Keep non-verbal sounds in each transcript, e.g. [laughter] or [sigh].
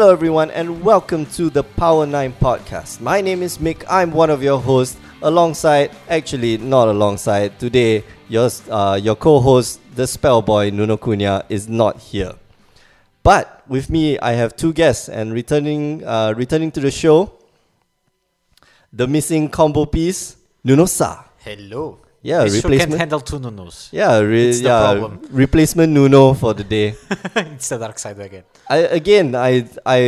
Hello, everyone, and welcome to the Power 9 podcast. My name is Mick. I'm one of your hosts, alongside, actually, not alongside, today, your, uh, your co host, the spellboy Nuno Cunha, is not here. But with me, I have two guests, and returning, uh, returning to the show, the missing combo piece, Nuno Sa. Hello. Yeah, this show can't replacement. handle two nunos. Yeah, re- It's the yeah, problem. [laughs] replacement Nuno for the day. [laughs] it's the dark side again. I again, I I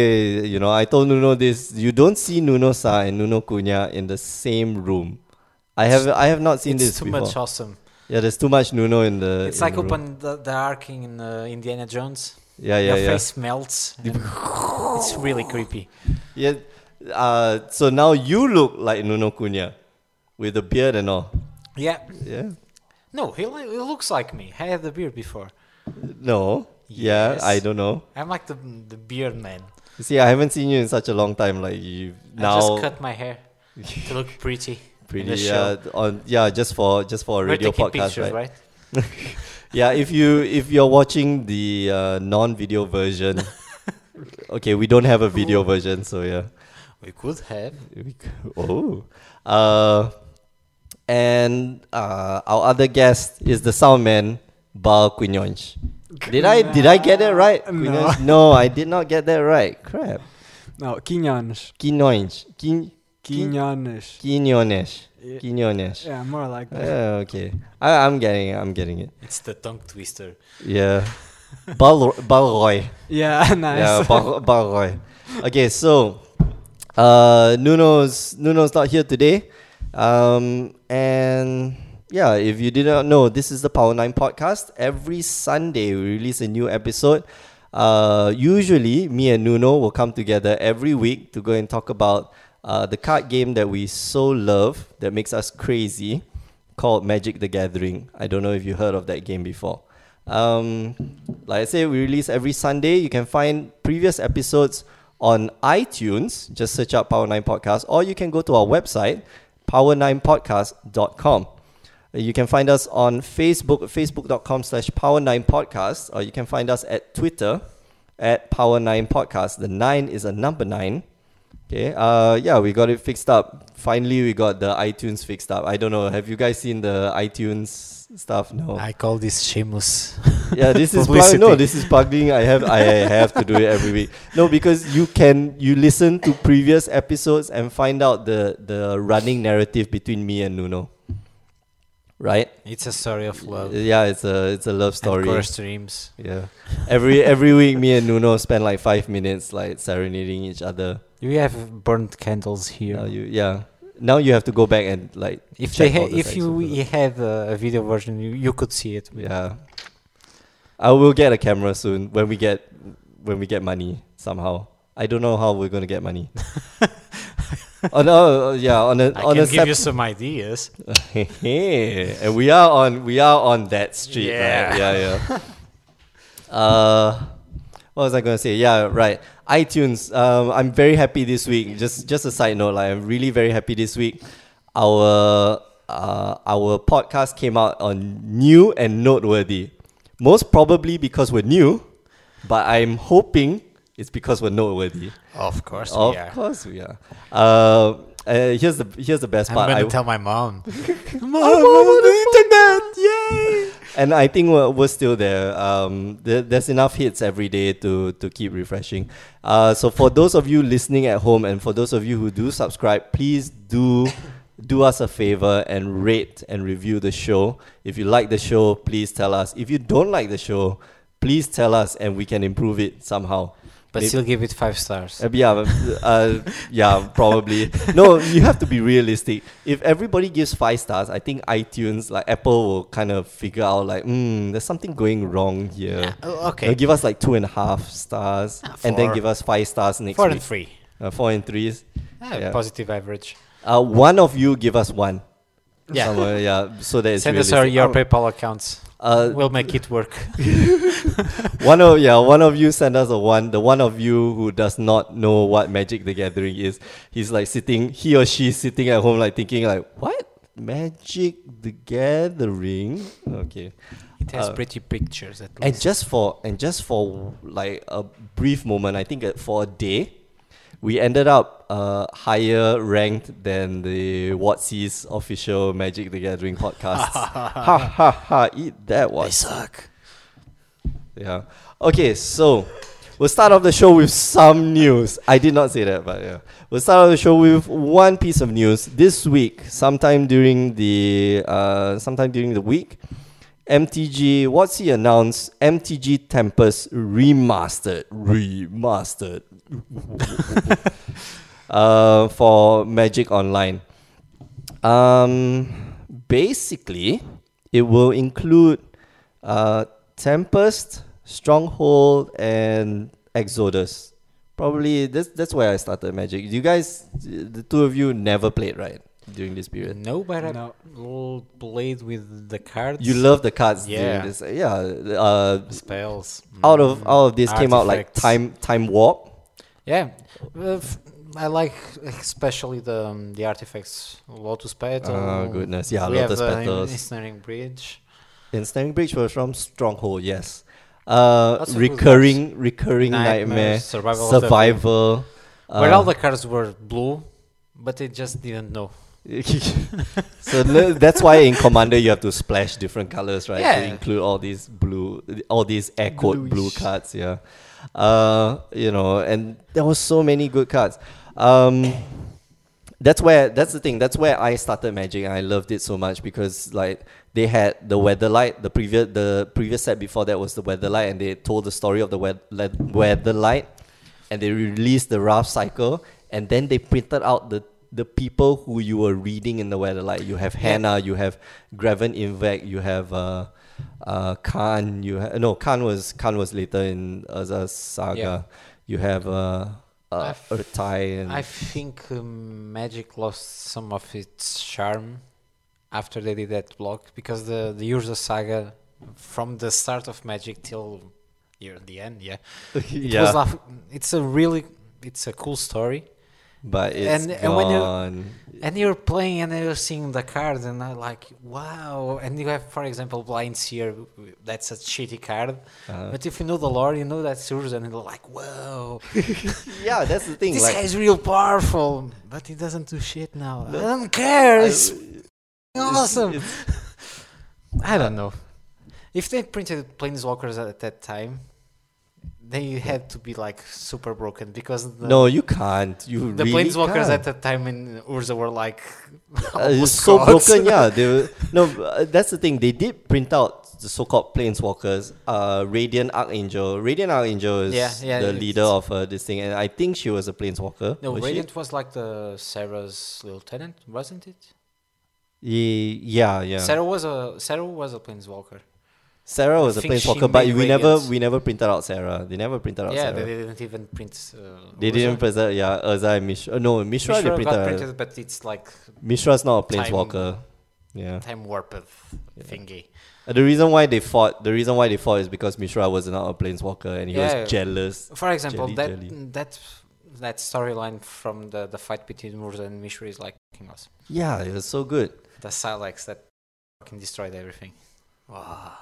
you know, I told Nuno this. You don't see Nuno Sa and Nuno Cunha in the same room. I have I have not seen it's this too before. much awesome. Yeah, there's too much Nuno in the. it's in like the open the, the arc in uh, Indiana Jones. Yeah, yeah, Your yeah. face melts. [laughs] it's really creepy. Yeah. Uh, so now you look like Nuno Cunha, with the beard and all. Yeah. Yeah. No, he, li- he looks like me. I had the beard before. No. Yeah, I don't know. I'm like the the beard man. See, I haven't seen you in such a long time. Like you now. I just cut my hair to look [laughs] pretty. Pretty, yeah, on yeah, just for just for a radio podcast, pictures, right? right? [laughs] Yeah, if you if you're watching the uh, non-video version, [laughs] okay, we don't have a video version, so yeah. We could have. We c- Oh, uh, and uh, our other guest is the sound man, Bal Quinyonch. Did I did I get it right? No. [laughs] No, I did not get that right. Crap. No, Quinones. Quinones. Quin Quinones. Quinones. Yeah. Quinones. Yeah, more like that. Yeah, okay. I, I'm getting it. I'm getting it. It's the tongue twister. Yeah. Bal Balroy. Yeah, [laughs] nice. Yeah, Bal- Balroy. Okay, so uh, Nuno's Nuno's not here today, um, and yeah, if you did not know, this is the Power Nine podcast. Every Sunday we release a new episode. Uh, usually, me and Nuno will come together every week to go and talk about uh, the card game that we so love that makes us crazy, called Magic the Gathering. I don't know if you heard of that game before. Um, like I say, we release every Sunday. You can find previous episodes on iTunes. Just search up Power 9 Podcast, or you can go to our website, power9podcast.com. Uh, You can find us on Facebook, facebook.com slash power9podcast, or you can find us at Twitter at power9podcast. The 9 is a number 9. Okay, uh, yeah, we got it fixed up. Finally, we got the iTunes fixed up. I don't know, have you guys seen the iTunes stuff? No. I call this shameless. [laughs] Yeah, this is plug- no, this is plugging. I have I have to do it every week. No, because you can you listen to previous episodes and find out the the running narrative between me and Nuno. Right? It's a story of love. Yeah, it's a it's a love story. And dreams. Yeah. Every every week me and Nuno spend like five minutes like serenading each other. We have burnt candles here. Now you yeah. Now you have to go back and like if they check all ha- the if you with you had a, a video version, you, you could see it. Yeah. I will get a camera soon when we get when we get money somehow. I don't know how we're gonna get money. [laughs] oh no, yeah, on a I on can a give you some ideas. [laughs] and we are on we are on that street, Yeah. right? Yeah, yeah. [laughs] uh, what was I gonna say? Yeah, right. iTunes. Um, I'm very happy this week. Just just a side note, like I'm really very happy this week. Our uh, our podcast came out on new and noteworthy. Most probably because we're new, but I'm hoping it's because we're noteworthy. Of course, Of we are. Of course we are. Uh, uh, here's the here's the best I'm part. gonna I- tell my mom. [laughs] I'm on the internet, yay! And I think we're, we're still there. Um, there. There's enough hits every day to to keep refreshing. Uh, so for those of you listening at home, and for those of you who do subscribe, please do do us a favor and rate and review the show. If you like the show, please tell us. If you don't like the show, please tell us, and we can improve it somehow. But Maybe- still give it five stars. uh, yeah, uh, yeah, probably. [laughs] No, you have to be realistic. If everybody gives five stars, I think iTunes, like Apple, will kind of figure out like, hmm, there's something going wrong here. They'll okay. give us like two and a half stars, Ah, and then give us five stars next Four week. and three. Uh, four and threes. Ah, Yeah. Positive average. Uh, one of you give us one. Yeah. Somewhere, yeah. So that [laughs] it's Send us our, your Oh, PayPal accounts. Uh, we'll make it work. [laughs] one of yeah, one of you send us a one. The one of you who does not know what Magic the Gathering is, he's like sitting, he or she sitting at home, like thinking like, what Magic the Gathering? Okay, It has Uh, pretty pictures at least. And just for and just for like a brief moment, I think uh, for a day, we ended up uh, higher ranked than the WotC's official Magic the Gathering podcast. [laughs] ha ha ha! Eat that they one. suck. Yeah. Okay, so we'll start off the show with some news. I did not say that, but yeah. We'll start off the show with one piece of news. This week, sometime during the uh, sometime during the week, MTG WotC announced? MTG Tempest remastered, remastered, [laughs] uh, for Magic Online. Um, basically, it will include uh, Tempest, Stronghold, and Exodus. Probably that's that's where I started Magic. You guys, the two of you, never played right during this period. No, but I No. played with the cards. You love the cards. Yeah. during. Yeah. Uh, spells. out of out of this came out like time time warp. Yeah, I like especially the um, the artifacts. Lotus Petal. Oh goodness, yeah, we Lotus have, uh, Petals. Ensnaring Bridge. Ensnaring Bridge was from Stronghold. Yes. Uh, Lots of good recurring recurring Nightmare, nightmare, Survival survival. Where all uh, the cards were blue, but they just didn't know. [laughs] so that's why in Commander you have to splash different colors, right? To include all these blue, all these echoed blue Bluish. cards. Yeah. Uh, you know, and there was so many good cards. Um, that's where that's the thing. That's where I started Magic. and I loved it so much because like they had the Weatherlight. The previous the previous set before that was the Weatherlight, and they told the story of the weath- le- Weatherlight, and they released the Rath Cycle, and then they printed out the the people who you were reading in the Weatherlight. You have Hanna, you have Greven il-Vec, you have uh, uh, Karn. You ha- no Karn was Karn was later in Urza's saga. Yeah. You have uh, uh, I've- Ertai and I think um, Magic lost some of its charm after they did that block because the the Urza saga, from the start of Magic till near the end, yeah, [laughs] yeah. like, it's a really it's a cool story. but it's and- gone. and when you- And you're playing and you're seeing the card, and I'm like, wow. And you have, for example, Blind Seer, that's a shitty card. Uh, But if you know the lore, you know that's Urza, and you're like, whoa, [laughs] yeah, that's the thing. this like, guy's real powerful, but he doesn't do shit now. I don't care. I- It's awesome. it's- [laughs] I don't know. If they printed Planeswalkers at that time, they had to be like super broken because the, no, you can't. You the really Planeswalkers can't. at that time in Urza were like [laughs] Uh, it's almost so gods. broken, yeah. They were, no, uh, that's the thing. They did print out the so-called planeswalkers. Uh, Radiant Archangel. Radiant Archangel is Yeah, yeah, the leader of uh, this thing, and I think she was a planeswalker. No, was she? Radiant was like the Serra's lieutenant, wasn't it? Yeah, yeah. Serra was a Serra was a planeswalker. Serra was a planeswalker, but we never we never printed out Serra. They never printed out yeah, Serra. they didn't even print. Uh, They didn't present, yeah, Urza and Mishra. Uh, no, Mishra, Mishra they got printed. printed, but it's like Mishra's not a planeswalker. Yeah. time warped thingy. Uh, The reason why they fought, the reason why they fought is because Mishra was not a planeswalker and he Yeah. was jealous. For example, Jelly, that jelly. that that storyline from the the fight between Murza and Mishra is like fucking awesome. Yeah, it was so good. The Sylex that fucking destroyed everything. Wow.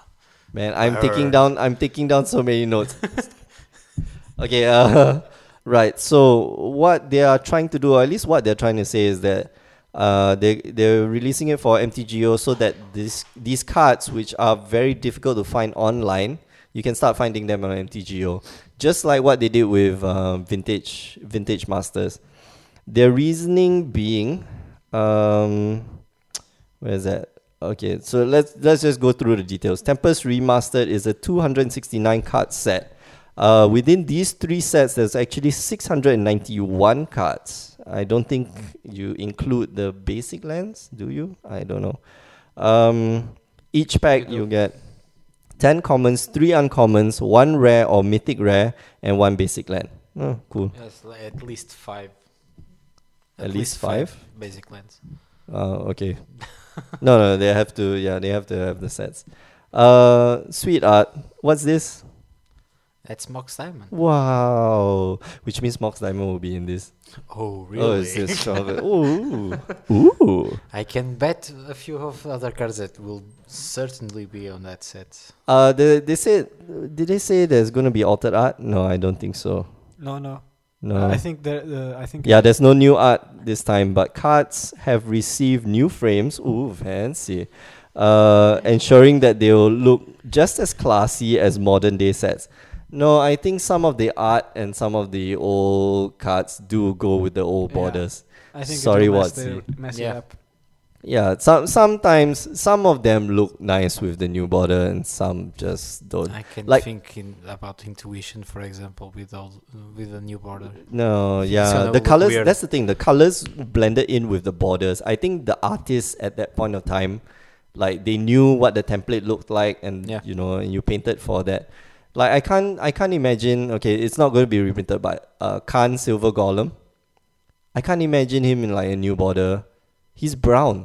Man, I'm taking down I'm taking down so many notes. [laughs] okay, uh [laughs] right. So what they are trying to do, or at least what they're trying to say is that uh they they're releasing it for MTGO so that this these cards which are very difficult to find online, you can start finding them on MTGO. Just like what they did with um, vintage vintage masters. Their reasoning being um where is that? Okay, so let's let's just go through the details. Tempest Remastered is a 269 card set. Uh, within these three sets, there's actually 691 cards. I don't think you include the basic lands, do you? I don't know. Um, each pack you get 10 commons, 3 uncommons, 1 rare or mythic rare, and 1 basic land. Oh, cool. Yes, li- at least five. At least five? basic lands. Oh, okay. [laughs] [laughs] no, no, they have to. Yeah, they have to have the sets. Uh, sweet art. What's this? That's Mox Diamond. Wow. Which means Mox Diamond will be in this. Oh, really? Oh, it's it's [laughs] stronger. Ooh. Ooh. I can bet a few of other cards that will certainly be on that set. Uh, they, they said, did they say there's going to be altered art? No, I don't think so. No, no. No. I think there. Uh, I think. Yeah, there's no new art this time, but cards have received new frames. Ooh, fancy. Uh, ensuring that they will look just as classy as modern day sets. No, I think some of the art and some of the old cards do go with the old Yeah. borders. I think Sorry, it mess, the, mess Yeah. it up. Yeah, some sometimes some of them look nice with the new border, and some just don't. I can Like- think in, about intuition, for example, with all with the new border. No, yeah, the colors. weird. That's the thing. The colors blended in with the borders. I think the artists at that point of time, like they knew what the template looked like, and Yeah. you know, and you painted for that. Like I can't, I can't imagine. Okay, it's not going to be reprinted, but uh, Karn Silver Golem. I can't imagine him in like a new border. He's brown.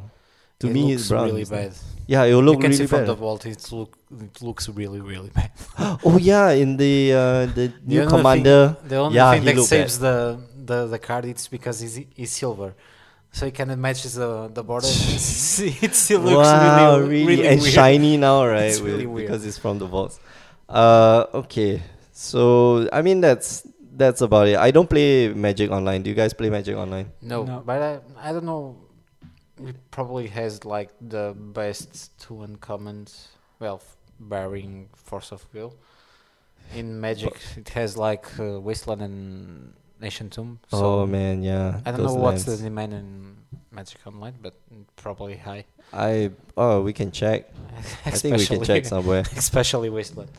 To it me, looks he's brown. really He's not- bad. Yeah, it will look you can really see from the vault, it look it looks really really bad. [gasps] oh yeah, in the uh, the new only commander. Thing, the only yeah, thing he that looked saves the, the the card it's because he's, he's silver, so he kind of matches the the border. It's- [laughs] [laughs] it still looks wow, really really, and weird. shiny now, [laughs] right? It's with- really weird. because it's from the vaults. Uh, okay. So I mean that's that's about it. I don't play Magic Online. Do you guys play Magic Online? No, No. but I I don't know. It probably has like the best two uncommons. Well, barring Force of Will. In Magic, it has like uh, Wasteland and Ancient Tomb. So oh man, yeah. I don't know what's the demand in Magic Online, but probably high. I oh we can check. [laughs] I think we can check somewhere. [laughs] especially Wasteland.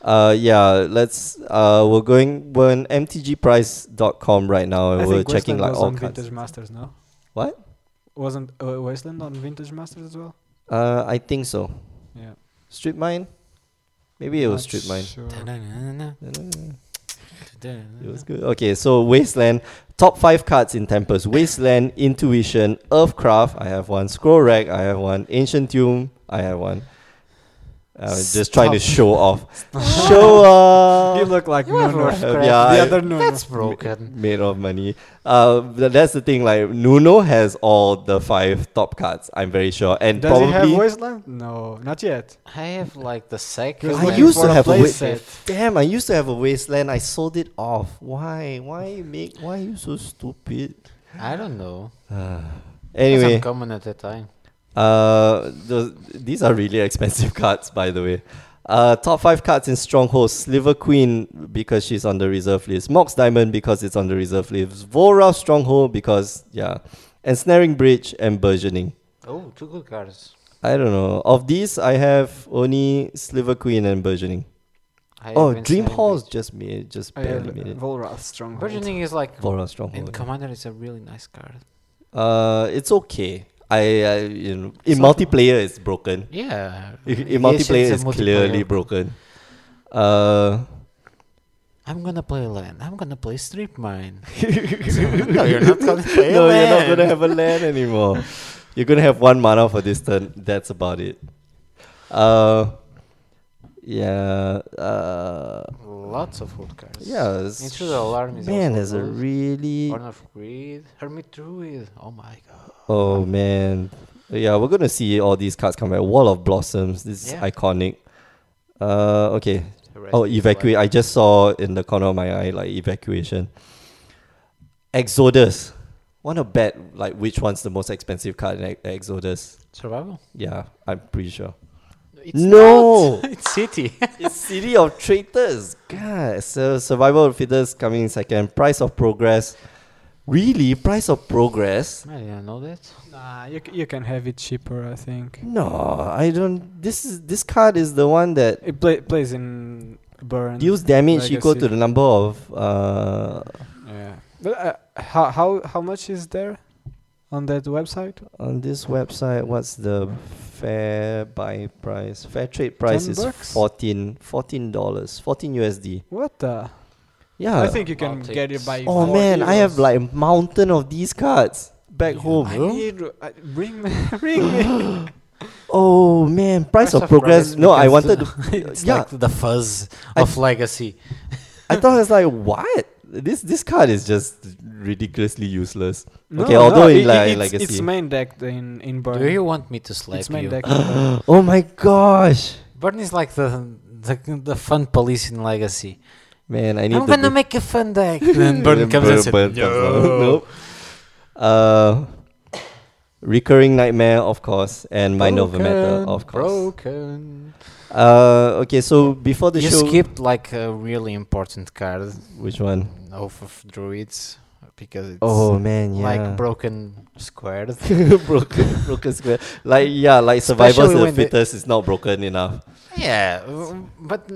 Uh yeah, let's uh we're going we're on mtgprice.com right now and I we're checking like all on. Vintage Masters. No, What? Wasn't uh, Wasteland on Vintage Masters as well? Uh I think so. Yeah. Strip mine? Maybe it was strip mine. sure. It was good. Okay, so Wasteland, top five cards in Tempest. Wasteland, Intuition, Earthcraft, I have one. Scroll Rack, I have one. Ancient Tomb, I have one. I was just trying to show off. [laughs] show off! You look like You have Nuno. Earthcraft. Yeah, the I- other Nuno. That's broken. Made of money. Uh, that's the thing. Like Nuno has all the five top cards. I'm very sure, and Does he have probably Wasteland? No, not yet. I have like the second. I used to have a play wa- set. damn. I used to have a Wasteland. I sold it off. Why? Why you make? Why are you so stupid? I don't know. [sighs] anyway, I'm common at that time. Uh, those, these are really expensive [laughs] cards, by the way. Uh, top five cards in Stronghold: Sliver Queen because she's on the reserve list, Mox Diamond because it's on the reserve list, Volrath Stronghold because yeah, Ensnaring Bridge and Burgeoning. Oh, two good cards. I don't know. Of these, I have only Sliver Queen and Burgeoning. I Oh, Dream seen Halls just made just I barely have made it. Volrath Stronghold. Burgeoning is like Volrath in Stronghold. Commander. It's a really nice card. Uh, it's okay. I, I you know, in So- multiplayer it's broken. Yeah. In, in multiplayer it's it's clearly broken. Uh. I'm gonna play land. I'm gonna play strip mine. [laughs] no, you're not gonna [laughs] play no, land. you're not gonna have a land anymore. You're gonna have one mana for this turn. That's about it. Uh, yeah. Uh, Lots of good cards. yeah. it's- Into the alarm is man, there's a really. Horn of Greed, Hermit Druid. Oh my god. Oh man. Yeah, we're gonna see all these cards come back. Wall of Blossoms. This is Yeah. iconic. Uh, okay. Oh, is evacuate. I just saw in the corner of my eye like evacuation. Exodus. Want to bet like which one's the most expensive card in Exodus? survival. Yeah, I'm pretty sure. It's No! not. [laughs] it's City. [laughs] it's City of Traitors. God, so Survival of Fittest coming in second. Price of Progress. Really? Price of Progress? I didn't know that. Nah, you, c- you can have it cheaper, I think. No, I don't. This is this card is the one that It play, plays in burn. deals damage equal to Legacy. the number of. Uh, Yeah. But uh, how how how much is there on that website? on this website, what's the fair buy price? Fair trade price is bucks? 14 14 dollars, fourteen USD. What the? Yeah. I think you can I'll get it by. Oh 4 man, I have like a mountain of these cards back home. I bro. need. I, bring me, [laughs] bring me. [laughs] Oh man, price, Price of progress. No, I wanted to. [laughs] it's yeah, like the fuzz I- of legacy. I thought it's like what this this card is just ridiculously useless. No, Okay, although no, in it- like it's, Legacy. it's main deck in in Burn. Do you want me to slap it's main you? deck. in [gasps] Burn. oh my gosh, Burn is like the the, the fun police in Legacy. man! I need I'm to gonna make a fun deck. [laughs] then Burn comes and says, Burn comes out. "No." [laughs] Nope. Uh, recurring nightmare, of course, and mind over matter, of course. Broken. Uh, okay, so before the you show, you skipped like a really important card, which one? Oath of Druids, because it's Oh man, yeah. like broken squared. [laughs] broken, broken square. Like yeah, like survivors of the fittest is not broken enough. yeah, but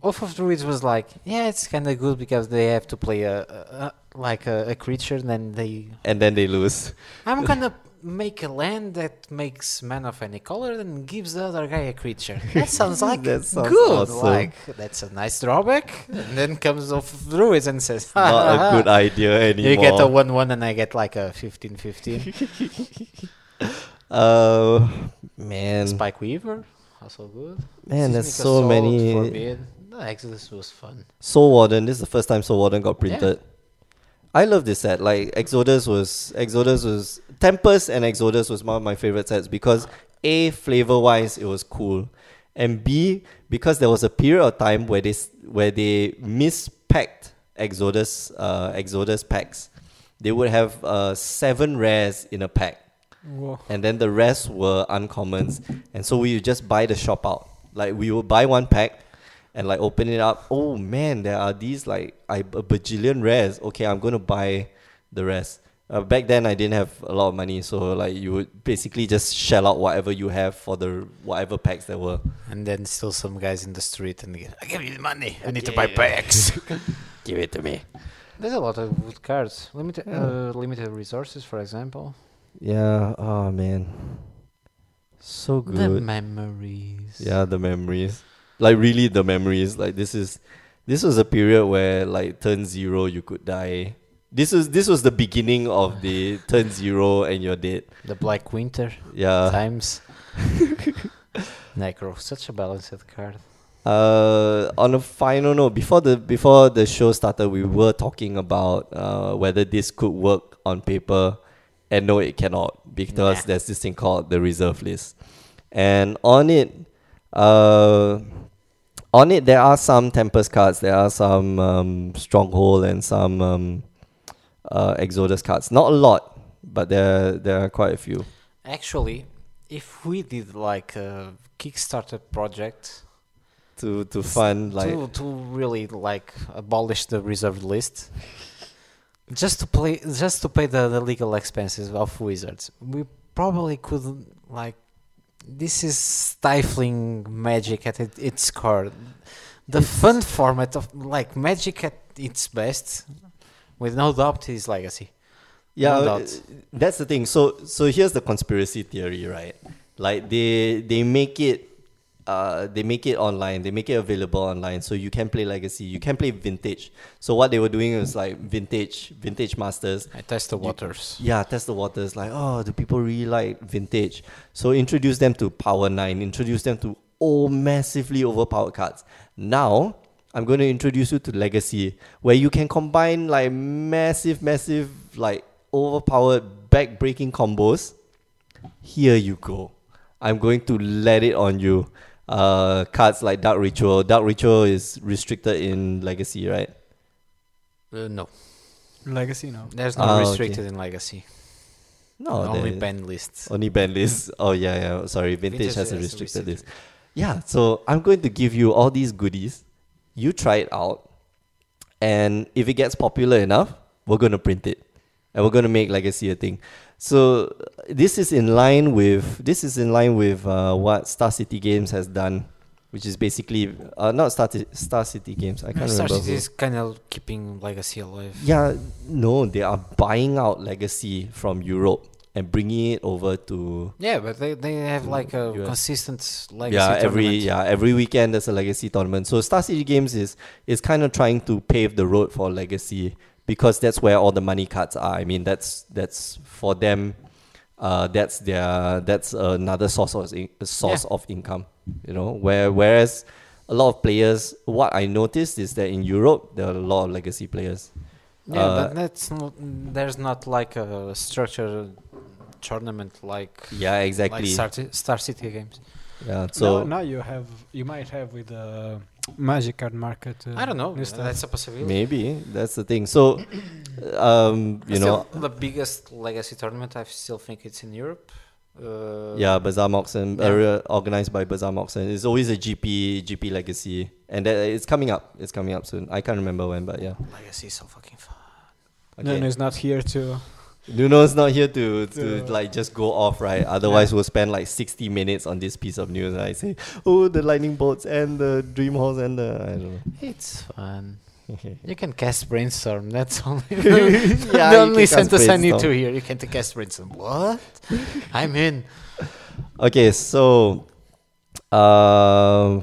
Oath of Druids was like, yeah, it's kind of good because they have to play a, a, a like a, a creature, and then they. And then they lose. I'm gonna make a land that makes mana of any color and gives the other guy a creature. [laughs] That sounds like That sounds good. awesome. Like that's a nice drawback. And then comes Oath of Druids and says, "Ha, Not ha, a ha." good idea anymore. You get a 1 1 and I get like a 15 15. Uh, [laughs] man, Spike Weaver, also good. man, there's so Assault, many. Forbid. Exodus was fun. Soul Warden. This is the first time Soul Warden got Yeah. printed. I love this set. Like Exodus was Exodus was Tempest and Exodus was one of my favorite sets because A flavor wise it was cool. And B, because there was a period of time where they where they mispacked Exodus uh, Exodus packs. They would have uh, seven rares in a pack. Whoa. and then the rest were uncommons. And so we would just buy the shop out. Like we would buy one pack and like open it up. Oh man, there are these like I, a bajillion rares. Okay, I'm gonna buy the rest. Uh, back then I didn't have a lot of money, so like you would basically just shell out whatever you have for the whatever packs there were. And then still some guys in the street and they, I give you the money. I need to buy yeah. packs. [laughs] [laughs] Give it to me. There's a lot of good cards. Limited Yeah. uh, limited resources, for example. Yeah. Oh man, so good. The memories. Yeah, the memories. Like really the memories. Like this is this was a period where like turn zero you could die. This was this was the beginning of the turn zero and you're dead. The Black Winter Yeah. times. [laughs] Necro, such a balanced card. Uh on a final note, before the before the show started we were talking about uh whether this could work on paper and no it cannot because Nah. there's this thing called the reserve list. And on it uh on it there are some tempest cards there are some um, stronghold and some um, uh, exodus cards not a lot but there there are quite a few Actually, if we did like a Kickstarter project to to fund like to, to really like abolish the reserved list, just to play, just to pay the, the legal expenses of Wizards, we probably could like. This is stifling Magic at it, its core. The fun format of like Magic at its best, with no doubt, is Legacy. yeah no uh, that's the thing so so here's the conspiracy theory right like they they make it uh, they make it online they make it available online so you can play legacy you can play vintage so what they were doing was like vintage vintage masters I test the You- waters. Yeah, test the waters. Like, oh, do people really like vintage? So introduce them to Power Nine. Introduce them to oh massively overpowered cards. Now I'm going to introduce you to Legacy, where you can combine like massive, massive, like overpowered back-breaking combos. Here you go. I'm going to let it on you. Uh, cards like Dark Ritual. Dark Ritual is restricted in Legacy, right? Uh, no, Legacy no. there's no Ah, okay. restricted in Legacy. No, Only there- banned lists. Only banned lists. Oh yeah, yeah. Sorry, vintage, Vintage has a has a restricted restricted list. Yeah, so I'm going to give you all these goodies. You try it out, and if it gets popular enough, we're gonna print it, and we're gonna make legacy a thing. So this is in line with this is in line with uh, what Star City Games has done, which is basically uh, not Star Ti- Star City Games. I can't Star remember. City is kind of keeping Legacy alive. Yeah, no, they are buying out legacy from Europe and bringing it over to Yeah, but they, they have like a US. consistent legacy. yeah every tournament. yeah every weekend there's a legacy tournament so star city games is is kind of trying to pave the road for legacy because that's where all the money cards are i mean that's that's for them uh, that's their that's another source of in- source of income. You know, where whereas a lot of players, what I noticed is that in Europe there are a lot of legacy players. Yeah, Uh, but that's not, there's not like a structured tournament like Yeah, exactly. like Star, Star City games. yeah, So so now, you have you might have with the Magic Card Market. Uh, I don't know. new. That's a possibility. maybe that's the thing. So, [clears throat] um, you know, the biggest legacy tournament, I still think it's in Europe. Uh, Yeah, Bazaar Moxen, Yeah. area organized by Bazaar Moxen. It's always a GP GP legacy, and that, it's coming up. It's coming up soon. I can't remember when, but yeah. legacy is so fucking fun. No, no, it's not here to. Nuno's not here to, to To- like just go off, right? Otherwise, we'll spend like sixty minutes on this piece of news. And I say, oh, the lightning bolts and the dream halls and the I don't know. It's fun. [laughs] You can cast brainstorm. That's [laughs] [laughs] only Yeah, the you only can cast sentence I need to hear. You can cast brainstorm. What? I'm in. Okay, so um,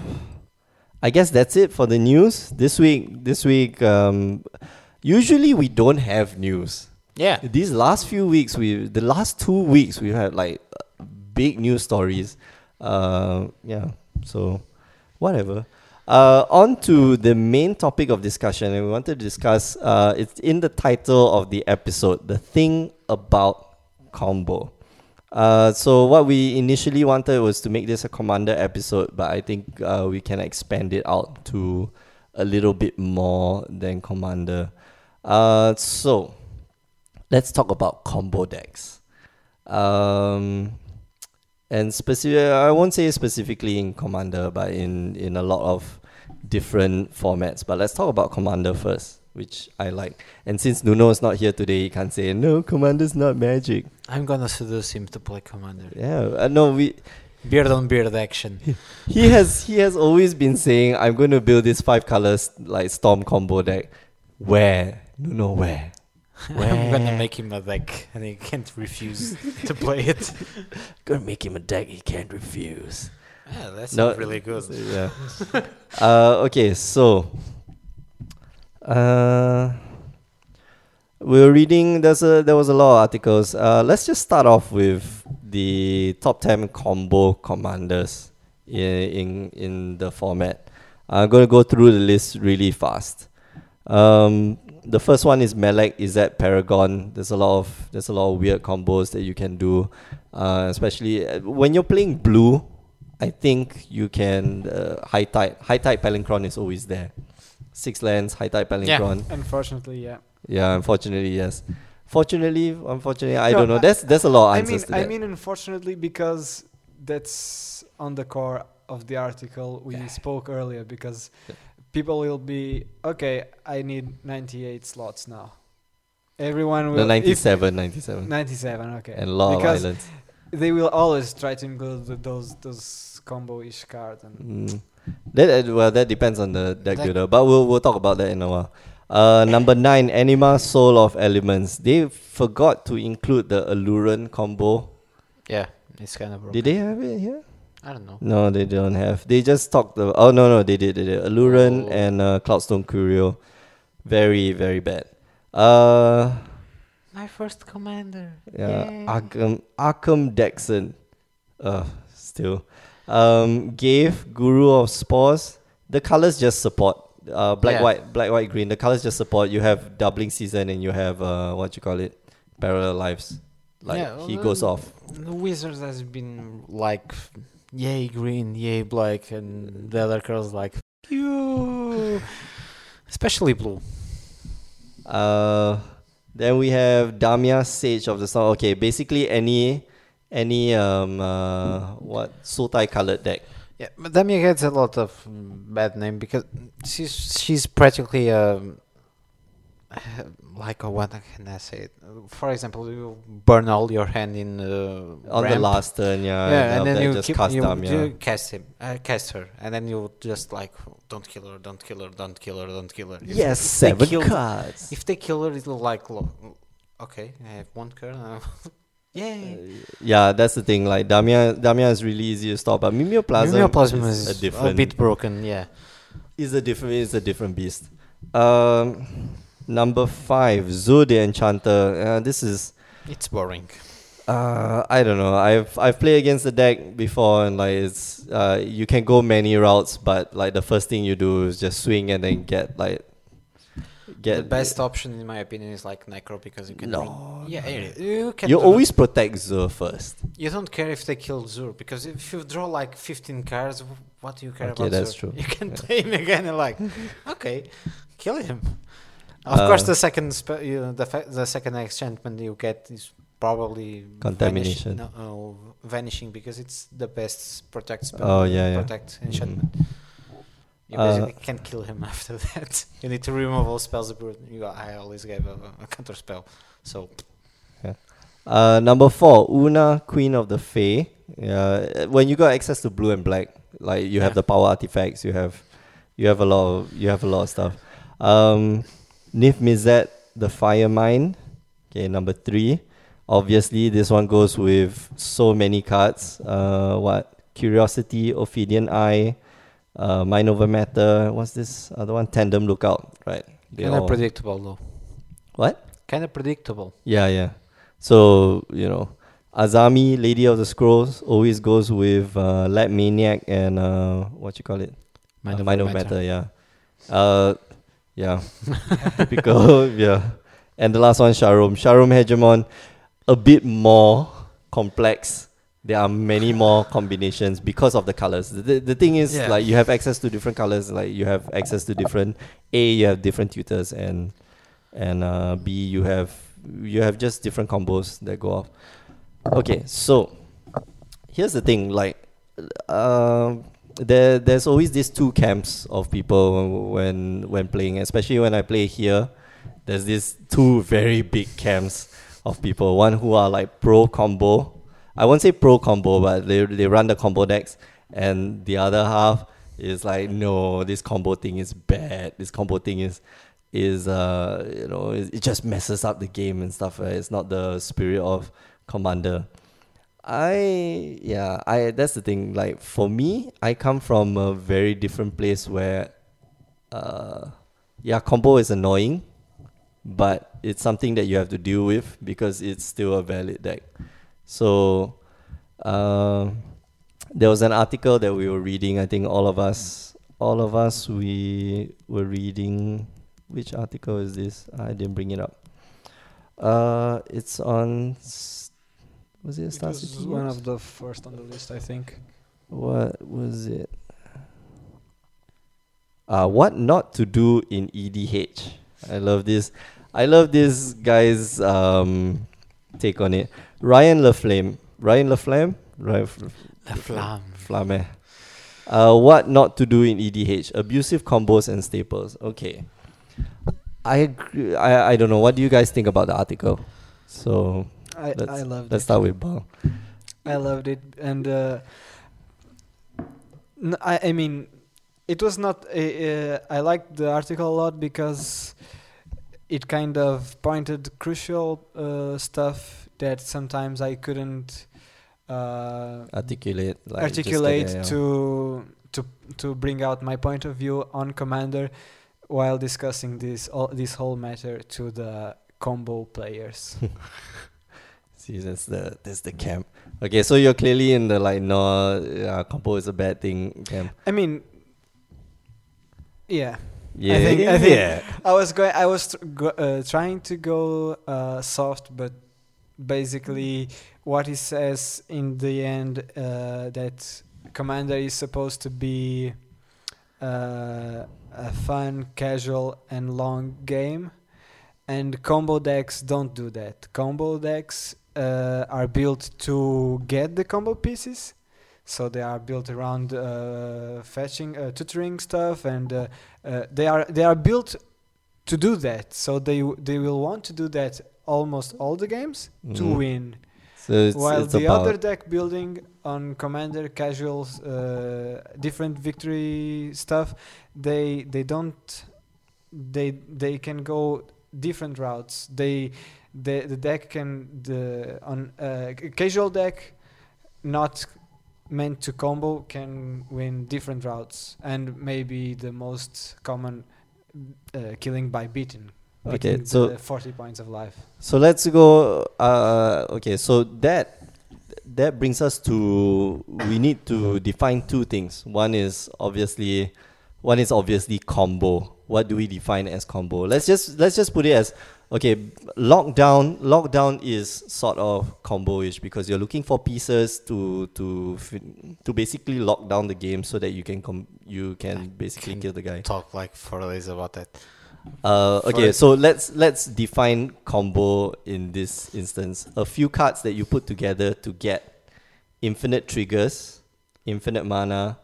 I guess that's it for the news this week. This week, um, usually we don't have news. Yeah. These last few weeks, we the last two weeks we've had like big news stories. Uh, yeah, so whatever. Uh, on to the main topic of discussion, and we wanted to discuss. Uh, it's in the title of the episode, the thing about combo. Uh, so what we initially wanted was to make this a commander episode, but I think uh, we can expand it out to a little bit more than commander. Uh, so let's talk about combo decks. Um, and specific, I won't say specifically in Commander, but in, in a lot of different formats. But let's talk about Commander first, which I like. And since Nuno is not here today, he can't say, no, Commander's not magic. I'm gonna seduce him to play commander. Yeah, uh, no, we, Beard on beard action. [laughs] he has he has always been saying, I'm going to build this five colors like Storm combo deck. Where? Nuno, where? [laughs] I'm gonna make him a deck and he can't refuse to play it. [laughs] Gonna make him a deck he can't refuse. Yeah, that's No, really good. Yeah. [laughs] uh, okay, so uh, we're reading. There's a there was a lot of articles. Uh, let's just start off with the top ten combo commanders in in, in the format. I'm gonna go through the list really fast. Um, the first one is Melek Izzet Paragon. There's a lot of there's a lot of weird combos that you can do, uh, especially uh, when you're playing blue. I think you can uh, high tide high tide Palinchron is always there. Six lands, high tide Palinchron. Unfortunately, yeah. Yeah, unfortunately, yes. Fortunately, unfortunately, I No, don't know. I- that's there's a lot of I mean, to I mean, unfortunately, because that's on the core of the article we spoke earlier. Because Yeah. People will be okay. I need 98 slots now. Everyone will the 97, 97. 97, okay. and a lot because of islands. they will always try to include th- those those combo-ish cards. And Mm. That uh, well, that depends on the deck Deck- builder, but we'll we'll talk about that in a while. Uh, number nine, Anima Soul of Elements. They forgot to include the Aluren combo. Yeah, it's kind of broken. Did they have it here? I don't know. No, they don't have. They just talked. The, oh no, no, they did. They did. Aluren Oh. and uh, Cloudstone Curio, very very bad. Uh, My first commander. yeah, Yay. Arcum Arcum Dagsson. Uh, still. Um, Ghave Guru of Spores. The colors just support. Uh, black Yeah. white, black white green. The colors just support. You have doubling season and you have uh, what you call it, parallel lives. Like Yeah, he goes off. The Wizards has been like, yay green, yay black, and the other girls like, you. Especially blue. Uh, then we have Damia Sage of the Storm. Okay, basically any any um uh what Sultai colored deck. Yeah, but Damia gets a lot of mm, bad name because she's she's practically um [sighs] like a what can I say? For example, you burn all your hand in uh, On the last turn, yeah, yeah, and then you just keep, cast you, Damia. you cast him, uh, cast her, and then you just like don't kill her, don't kill her, don't kill her, don't kill her. If- Yes, if they seven kill- cards. If they kill her, it'll like okay, I have one card. [laughs] Uh, yay! Yeah, that's the thing. Like Damia, Damia is really easy to stop, but Mimeoplasm, Mimeoplasm is, is a different. bit broken. Yeah. is a different. Is a different beast. Um, number five, Zur the Enchanter. Uh, this is It's boring. Uh, I don't know. I've I've played against the deck before, and like it's uh, you can go many routes, but like the first thing you do is just swing and then get like get the best option, in my opinion, is like Necro because you can. No, yeah, you can. You always protect Zur first. You don't care if they kill Zur because if you draw like 15 cards, what do you care Okay, about that's Zur? true. You can Yeah. [laughs] play him again and like, [laughs] okay, kill him. Of course, Uh, the second spe- you know, the fa- the second enchantment you get is probably Contamination. Vanish, no, uh, vanishing because it's the best protect spell. Oh, yeah, yeah. protect enchantment. You Uh, basically can't kill him [laughs] after that. you need to remove all spells. You, I always gave a, a counter spell, so Uh, number four, Oona, Queen of the Fae. Yeah, when you got access to blue and black, like you have the power artifacts, you have, you have a lot of, you have a lot of stuff. Um, Niv-Mizzet, the Firemind. Okay, number three. Obviously, this one goes with so many cards. Uh, what? Curiosity, Ophidian Eye, uh, Mind Over Matter. What's this other one? Tandem Lookout. Right. Kind of predictable though. What? Kind of predictable. Yeah, yeah. So, you know, Azami, Lady of the Scrolls, always goes with uh, Lab Maniac and uh, what you call it? Mind Uh, over Mind over matter. Matter, yeah. Uh, yeah. [laughs] Typical, yeah. And the last one, Sharuum. Sharuum Hegemon, a bit more complex. There are many more combinations because of the colors. The, the, the thing is, Yeah. like, you have access to different colors. Like, you have access to different A, you have different tutors, and and uh, B, you have you have just different combos that go off. Okay, so here's the thing. Like, um, there there's always these two camps of people when when playing, especially when I play here. There's these two very big camps of people. One who are like pro combo. I won't say pro combo, but they they run the combo decks, and the other half is like, no, this combo thing is bad. This combo thing is is uh you know it, it just messes up the game and stuff. Right? It's not the spirit of commander. I yeah I that's the thing. Like for me, I come from a very different place where, uh, yeah, combo is annoying, but it's something that you have to deal with because it's still a valid deck. So, um, there was an article that we were reading. I think all of us, all of us, we were reading. Which article is this? I didn't bring it up. Uh, it's on. Was it It Star was City? one of the first on the list, I think. What was it? Uh, what not to do in EDH. I love this. I love this guy's um, take on it. Ryan Laflame. Ryan Laflame? Ryan La flamme. Flame. Uh, what not to do in EDH? Abusive combos and staples. Okay. I agree. I, I don't know. What do you guys think about the article? So I, let's, I loved let's it. start with Bal. I loved it, and uh, n- I, I mean, it was not. A, uh, I liked the article a lot because it kind of pointed crucial uh, stuff that sometimes I couldn't uh, Articulate. Like articulate it, to to to bring out my point of view on Commander while discussing this all, this whole matter to the combo players. [laughs] See, that's the that's the camp. Okay, so you're clearly in the like no, uh, combo is a bad thing camp. I mean, yeah. Yeah, think- I think- yeah. I was going. I was tr- go, uh, trying to go uh, soft, but basically, what he says in the end uh, that commander is supposed to be uh, a fun, casual, and long game, and combo decks don't do that. Combo decks uh, are built to get the combo pieces. So they are built around uh, fetching, uh, tutoring stuff, and uh, uh, they are they are built to do that. So they they will want to do that almost all the games to Mhm. win. So it's, While it's the other deck building on commander casuals, uh, different victory stuff, they they don't they they can go different routes. They the the deck can the on uh, casual deck not meant to combo can win different routes and maybe the most common uh, killing by beaten Okay, beating so the 40 points of life. So let's go. Uh, okay, so that that brings us to we need to define two things. One is obviously, one is obviously combo. What do we define as combo? Let's just let's just put it as okay. Lockdown lockdown is sort of combo-ish because you're looking for pieces to to to basically lock down the game so that you can com- you can basically can kill the guy. Talk like four days about that. Uh, okay, so let's let's define combo in this instance. A few cards that you put together to get infinite triggers, infinite mana,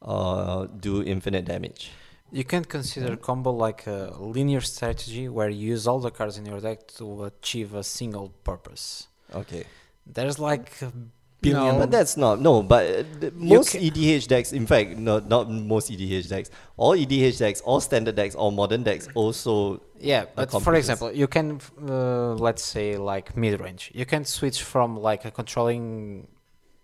or do infinite damage. You can consider combo like a linear strategy where you use all the cards in your deck to achieve a single purpose. Okay, There's like a billion. No. but that's not no. But uh, most ca- EDH decks, in fact, no, not most EDH decks. All EDH decks, all standard decks, all modern decks also. Yeah, but for example, you can, uh, let's say, like mid range. You can switch from like a controlling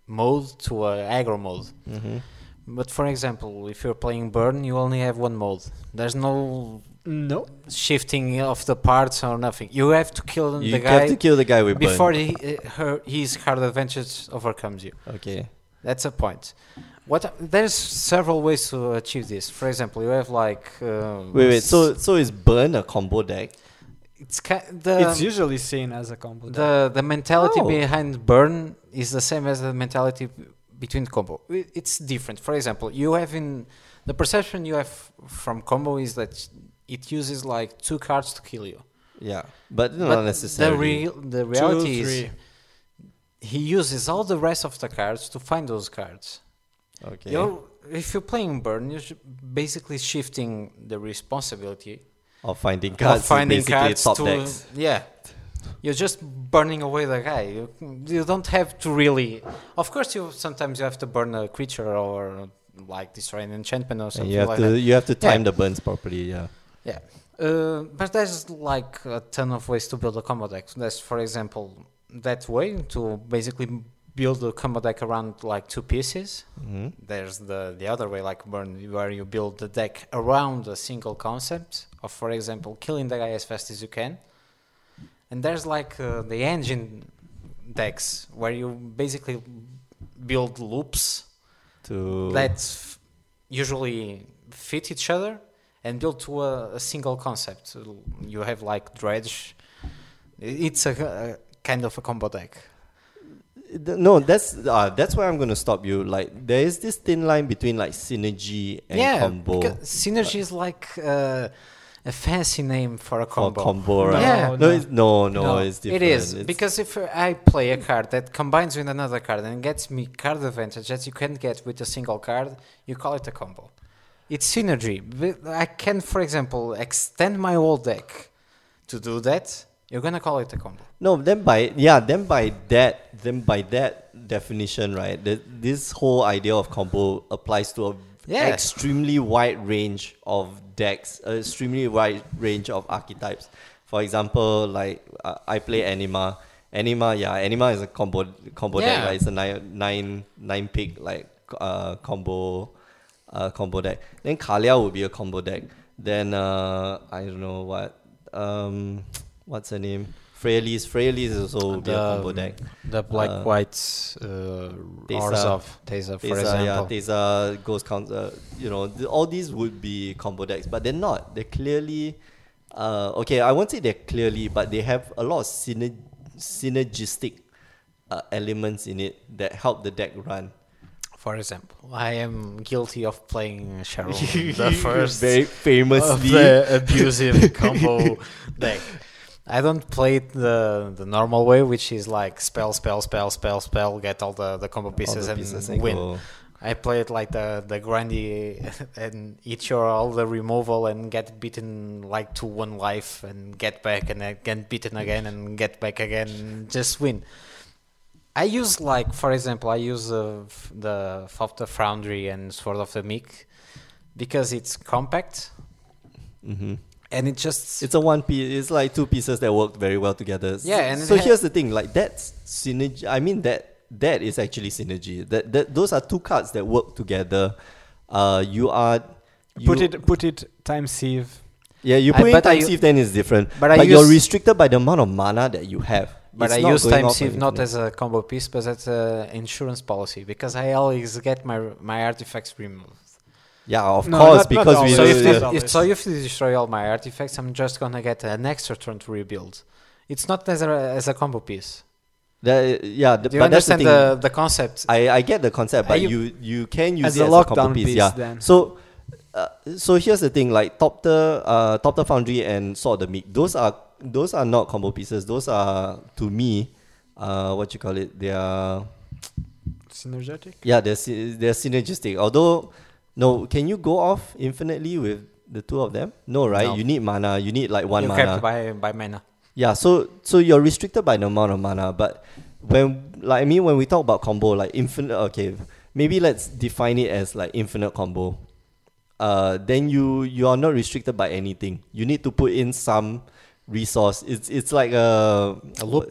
mode to a aggro mode. mhm. But for example, if you're playing burn, you only have one mode. There's no No. shifting of the parts or nothing. You have to kill You the have guy to kill the guy with burn. before he, uh, her, his card advantage overcomes you. Okay. That's a point. What there's several ways to achieve this. For example, you have like uh, Wait, wait. So so is burn a combo deck? it's ki- the it's usually seen as a combo. deck. the the mentality Oh. behind burn is the same as the mentality b- between combo. It's different. For example, you have in the perception you have from combo is that it uses like two cards to kill you. Yeah, but But not necessarily. The real the Two, reality is he uses all the rest of the cards to find those cards. okay. You're, if you're playing burn, you're basically shifting the responsibility Of finding cards. of finding basically cards top to decks. yeah. You're just burning away the guy. You, you don't have to really. Of course, you sometimes you have to burn a creature or like destroy an enchantment or And something you have like to that. you have to Yeah. time the burns properly. Yeah. Yeah. Uh, but there's like a ton of ways to build a combo deck. There's, for example, that way to basically build a combo deck around like two pieces. hmm There's the the other way, like burn, where you build the deck around a single concept of, for example, killing the guy as fast as you can. And there's like uh, the engine decks where you basically build loops To that f- usually fit each other and build to a, a single concept. You have like dredge. It's a, a kind of a combo deck. No, that's uh, that's where I'm gonna stop you. Like there is this thin line between like synergy and yeah, combo. synergy is like uh, a fancy name for a Or combo. combo, right? Yeah. No, no. it's, no, no, No, it's different. is It's- because if I play a card that combines with another card and gets me card advantage that you can't get with a single card, you call it a combo. It's synergy. I can, for example, extend my whole deck to do that. You're gonna call it a combo. No, then by yeah, then by that, then by that definition, right? The, this whole idea of combo applies to a Yeah. extremely wide range of decks, a extremely wide range of archetypes. For example, like uh, I play Animar. Animar, yeah, Animar is a combo combo deck. Yeah. Right? It's a nine nine nine pick like uh, combo uh, combo deck. Then Kaalia would be a combo deck. Then uh, I don't know what um, [tsk] what's her name? Freyalise. Freyalise is also be a combo deck. The black Uh, white uh, Teysa. Teysa, for Teysa, example. yeah, Teysa, Ghost Council, you know, th- all these would be combo decks, but they're not. They're clearly, uh, okay, I won't say they're clearly, but they have a lot of syner- synergistic uh, elements in it that help the deck run. For example, I am guilty of playing Sharuum, [laughs] the first Very famously. the abusive combo [laughs] deck. I don't play it the the normal way, which is like spell, spell, spell, spell, spell, get all the, the combo pieces the and pieces win. go- I play it like the the grindy [laughs] and eat your all the removal and get beaten like to one life and get back and then get beaten again and get back again and just win. I use like for example I use uh, the Thopter Foundry and Sword of the Meek because it's compact Mhm. And it just It's a one piece. It's like two pieces that work very well together. Yeah, and so ha- here's the thing: like that's synergy. I mean that that is actually synergy. That that those are two cards that work together. Uh, you are you, put it put it time sieve. Yeah, you I- put in time u- sieve, then it's different. but But, I you're restricted by the amount of mana that you have. But It's I use time off sieve not as a combo piece, but as an insurance policy because I always get my my artifacts removed. Yeah, of No, course, not- not because we. So know if, Yeah. the- the- if so if you destroy all my artifacts, I'm just gonna get an extra turn to rebuild. It's not as a as a combo piece. that- yeah, the, Do you but that's the understand thing. the, the concept? I, I get the concept, but you- you, you can use As it a as a combo lockdown piece. piece, yeah. then. So, uh, so here's the thing: like Thopter, uh, Thopter Foundry and Sword of the Meek, those are those are not combo pieces. Those are to me, uh, what you call it? They are Synergetic. yeah, they're they're synergistic. Although, no, can you go off infinitely with the two of them? No, right? No. You need mana. You need like one You're mana. capped by by mana. Yeah, so so you're restricted by the amount of mana, but when like I mean when we talk about combo like infinite okay, maybe let's define it as like infinite combo. Uh then you you are not restricted by anything. You need to put in some resource. It's it's like a A loop?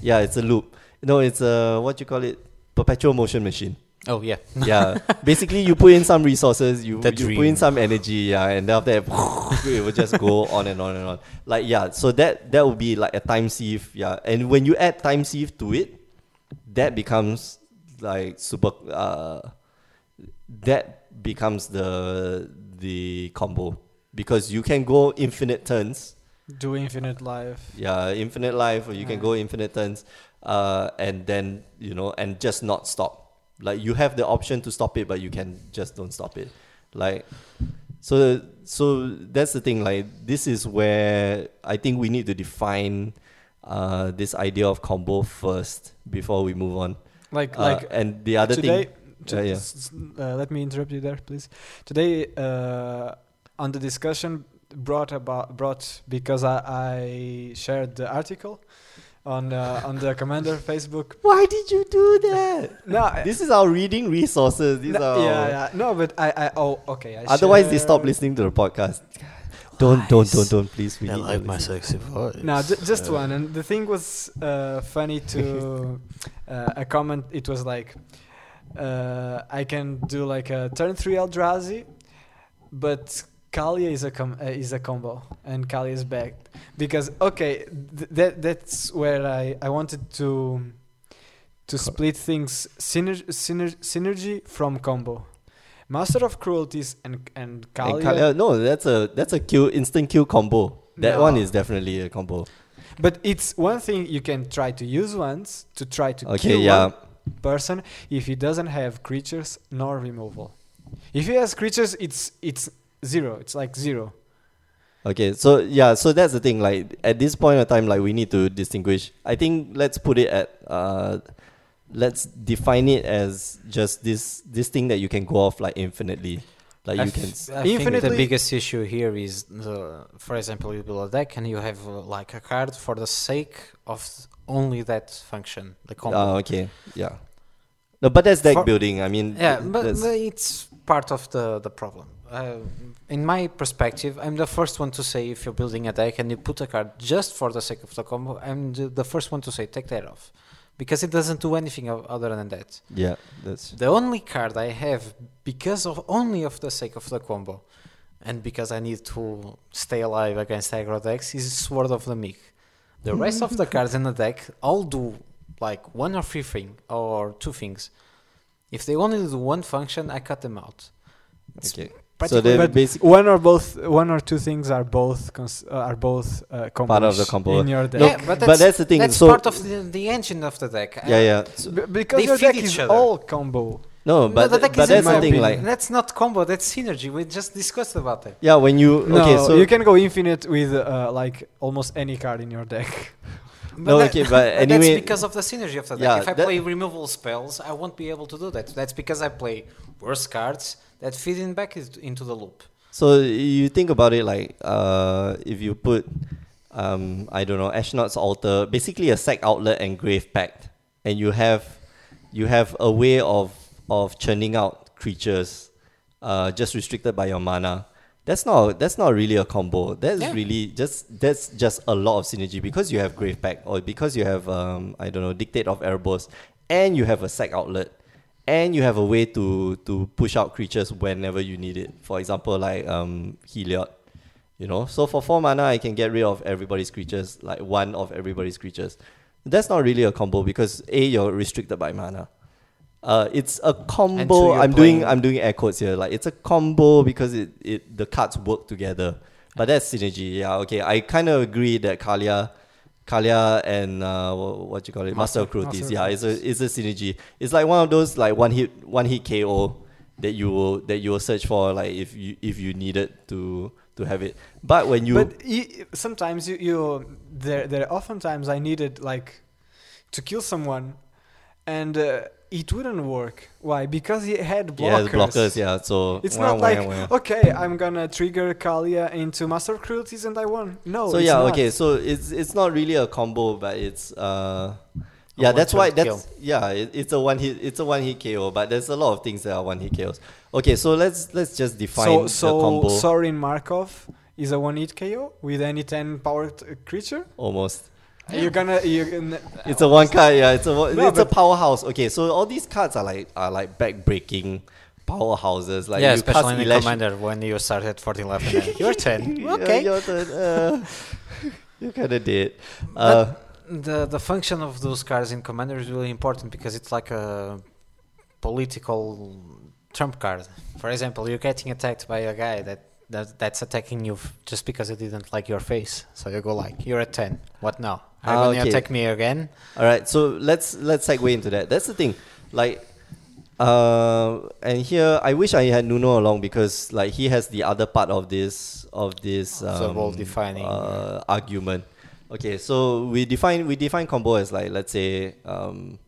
Yeah, it's a loop. No, it's a what you call it? Perpetual motion machine. Oh yeah. Yeah. Basically you put in some resources, you, The you put in some energy, yeah, and then after that [laughs] it will just go on and on and on. Like yeah, so that that would be like a time sieve, yeah. And when you add time sieve to it, that becomes like super uh that becomes the the combo. Because you can go infinite turns Do infinite life. yeah infinite life or you can go infinite turns uh and then you know and just not stop like you have the option to stop it but you can just don't stop it like so so that's the thing like this is where i think we need to define uh this idea of combo first before we move on Like Uh, like and the other today. thing t- Yeah, yeah. uh, let me interrupt you there, please. Today, uh, on the discussion brought about brought because I, I shared the article on uh, on the commander Facebook. why did you do that No, this is our reading resources these no, are yeah, yeah. No, but I, I oh, okay. I otherwise they stop listening to the podcast don't don't don't don't please we I like my listen. sexy voice. No, ju- just Uh, one. And the thing was uh, funny to [laughs] uh, a comment. It was like, uh, I can do like a turn three Eldrazi, but Kaalia is a com- uh, is a combo, and Kaalia is back because okay, th- that that's where I I wanted to to split things synergy syner- synergy from combo. Master of Cruelties and and And Kaalia, Kaalia- no, that's a that's a kill instant kill combo. That one is definitely a combo. but it's one thing you can try to use once to try to Okay, kill yeah. one person if he doesn't have creatures nor removal. If he has creatures, it's it's zero. It's like zero. Okay, so yeah, so that's the thing. Like at this point of time, like we need to distinguish. I think let's put it at uh, let's define it as just this this thing that you can go off like infinitely. Like I you f- can. I think the biggest issue here is, the, for example, you build a deck and you have uh, like a card for the sake of only that function, the combo. Ah, okay, yeah. No, but that's deck For- building. I mean, yeah, but, but it's part of the the problem. Uh, in my perspective, I'm the first one to say if you're building a deck and you put a card just for the sake of the combo, I'm the, first one to say take that off, because it doesn't do anything other than that. yeah, that's The only card I have because of only of the sake of the combo, and because I need to stay alive against aggro decks, is Sword of the Meek. The rest of the [laughs] cards in the deck all do like one or three thing or two things. If they only do one function, I cut them out. It's okay. So practically- then But basically, one or both, one or two things are both cons- uh, are both uh, Part of the combo. in your deck. yeah, but that's, but that's the thing. that's so part of the, the engine of the deck. yeah, yeah. So- B- because They your feed deck each is other. all combo. no, but the deck but is that's my the thing. Like That's not combo. That's synergy. We just discussed about that. yeah, when you No, okay, so you can go infinite with uh, like almost any card in your deck. [laughs] No, okay, but anyway- that's because of the synergy of the deck. Yeah, if I that- play removal spells, I won't be able to do that. That's because I play worse cards that feed in back is- into the loop. So you think about it like uh, if you put um, I don't know Ashnod's altar, basically a sack outlet and grave pact, and you have you have a way of of churning out creatures, uh, just restricted by your mana. That's not that's not really a combo. That's Yeah. really just that's just a lot of synergy because you have grave pact or because you have um, I don't know dictate of Erebos, and you have a sack outlet and you have a way to to push out creatures whenever you need it. For example, like um, Heliod, You know, so for four mana, I can get rid of everybody's creatures, like one of everybody's creatures. That's not really a combo because a you're restricted by mana. Uh, it's a combo. I'm doing I'm doing air quotes here. Like it's a combo because it, it the cards work together. But that's synergy. Yeah, okay. I kind of agree that Kaalia, Kaalia and uh, what, what you call it, Master, of Cruelties. Master Yeah, it's a it's a synergy. It's like one of those like one hit one hit KO that you will that you will search for like if you if you needed to to have it. But when you but y- sometimes you, you there there are oftentimes I needed like to kill someone, and uh, it wouldn't work. Why? Because he had blockers. the blockers yeah so It's wah, not wah, like wah. okay, I'm gonna trigger Kaalia into Master of Cruelties and I won. No. so it's yeah not. okay so it's it's not really a combo but it's uh yeah that's why one-shot that's yeah it, it's a one hit it's a one hit KO but there's a lot of things that are one hit KOs okay so let's let's just define So the so combo Sorin Markov is a one hit KO with any ten powered uh, creature. almost You're gonna you're gonna it's a one card yeah it's a one- No, it's a but- powerhouse okay so all these cards are like are like back breaking powerhouses like yeah, you cast especially in the Elash- commander when you start at 14 level. then [laughs] You're 10. Yeah, Okay. your turn. Uh, you kind of did. Uh, the the function of those cards in commander is really important because it's like a political trump card. For example, you're getting attacked by a guy that, that that's attacking you f- just because he didn't like your face. So you go like, "You're at 10. What now? Are you Ah, gonna okay. attack me again?" all right, so let's let's segue into that. That's the thing, like, uh, and here I wish I had Nuno along because like he has the other part of this of this um, role-defining. uh, argument. Okay, so we define we define combo as like let's say um,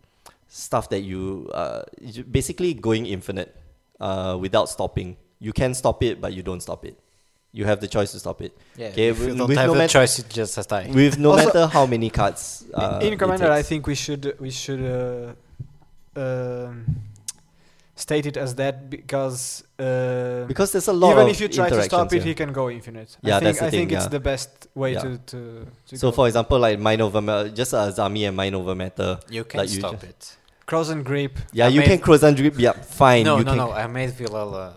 stuff that you uh, basically going infinite uh, without stopping. You can stop it, but you don't stop it. You have the choice to stop it. Yeah. Okay, if you don't with have no a choice, it just has die. with no Also- matter how many cards. Uh, in it commander I think we should we should uh, um, state it as that because uh, because there's a lot even of if you try to stop it, interactions he can go infinite. Yeah, I think, that's the I think thing, it's the best way Yeah. to to. to So go. for example, like mind over matter, just a Azami and mind over matter. You can like stop just- it. Krosan Grip. Yeah, I you can cross and grip. Yeah, fine. no, you no, can. no. I made Villela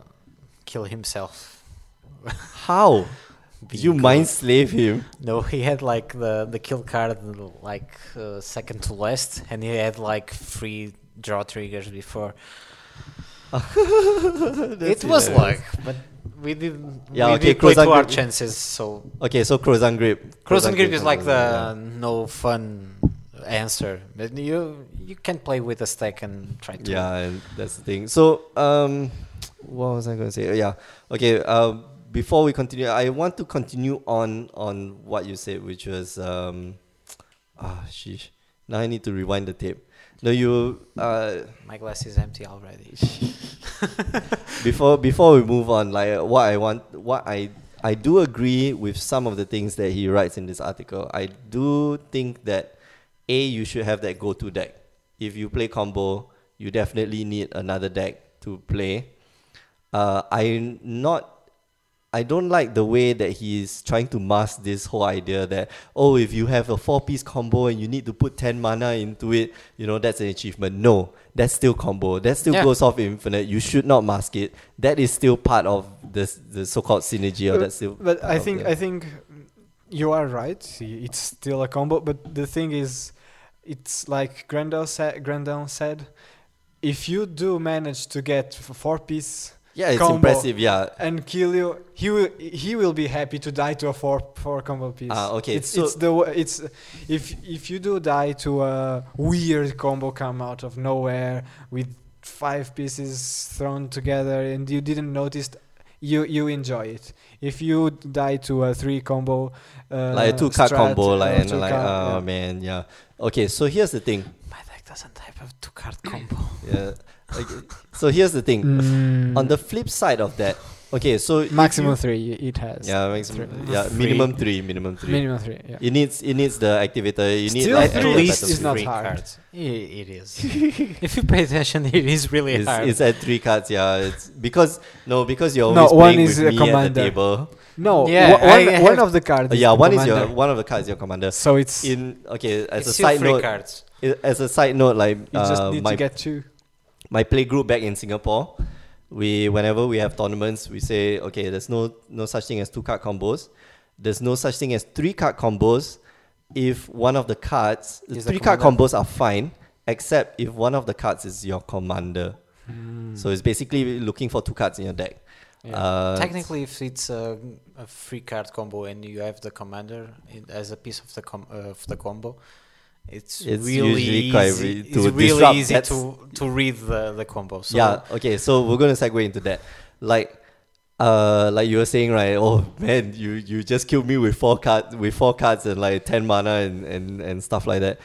kill himself. How? Did you mind slave him? No, he had like the the kill card like uh, second to last, and he had like three draw triggers before. [laughs] It was hilarious. like, but we didn't. Yeah, we okay, did play to our grip. chances. So Okay, so Krosan Grip. cross and grip is like the yeah. no fun answer. But you you can play with a stack and try to. Yeah, and that's the thing. So, um, what was I going to say? Yeah. Okay. Um, before we continue, I want to continue on on what you said, which was um, ah, sheesh. Now I need to rewind the tape. No, you uh, My glass is empty already. [laughs] before before we move on, like what I want, what I I do agree with some of the things that he writes in this article. I do think that a you should have that go-to deck. If you play combo, you definitely need another deck to play. Uh, I'm not. I don't like the way that he's trying to mask this whole idea that oh, if you have a four-piece combo and you need to put ten mana into it, you know that's an achievement. No, that's still combo. That still Yeah. goes off infinite. You should not mask it. That is still part of the the so-called synergy, or that's still. But I think the- I think you are right. It's still a combo, but the thing is, it's like Grandel said. Grandel said, if you do manage to get four piece yeah, it's combo. impressive. Yeah, and kill you, he will he will be happy to die to a four four combo piece. Ah, okay, It's so- it's the it's if if you do die to a weird combo come out of nowhere with five pieces thrown together and you didn't notice. You you enjoy it. If you die to a three combo, uh, like a two-card combo, uh, like and like card, oh yeah. man, yeah. Okay, so here's the thing. My deck doesn't have a two card combo. [laughs] Yeah. Okay. so here's the thing. Mm, On the flip side of that, okay, so maximum you- three it has. yeah, maximum, Three. yeah, minimum three, minimum three. minimum three. Yeah. It needs it needs the activator. You need Still like three extra is- battlefield. not three hard. cards. I- it is. [laughs] if you pay attention, it is really It's, hard. it's at three cards. Yeah, it's because no, because you're No, always one playing is with a me at the table. No, Yeah, one, I one, one of the cards. Is yeah, the one is your one of the cards is your commander. So it's In okay, as it's a still side three note, cards. i- as a side note, like you just uh, need my to get two. My play group back in Singapore, We whenever we have tournaments, we say okay, there's no no such thing as two card combos. There's no such thing as three card combos. If one of the cards, Is the three card combos are fine, except if one of the cards is your commander. So it's basically looking for two cards in your deck. Yeah. Uh, Technically, if it's a, a free card combo and you have the commander in, as a piece of the com- uh, of the combo, it's, It's really usually quite easy. re- it's to really disrupt, easy that's- to to read the, the combo. So yeah. Okay. So we're gonna segue into that. Like, uh, like you were saying, right? Oh man, you you just killed me with four cards, with four cards and like ten mana and and and stuff like that.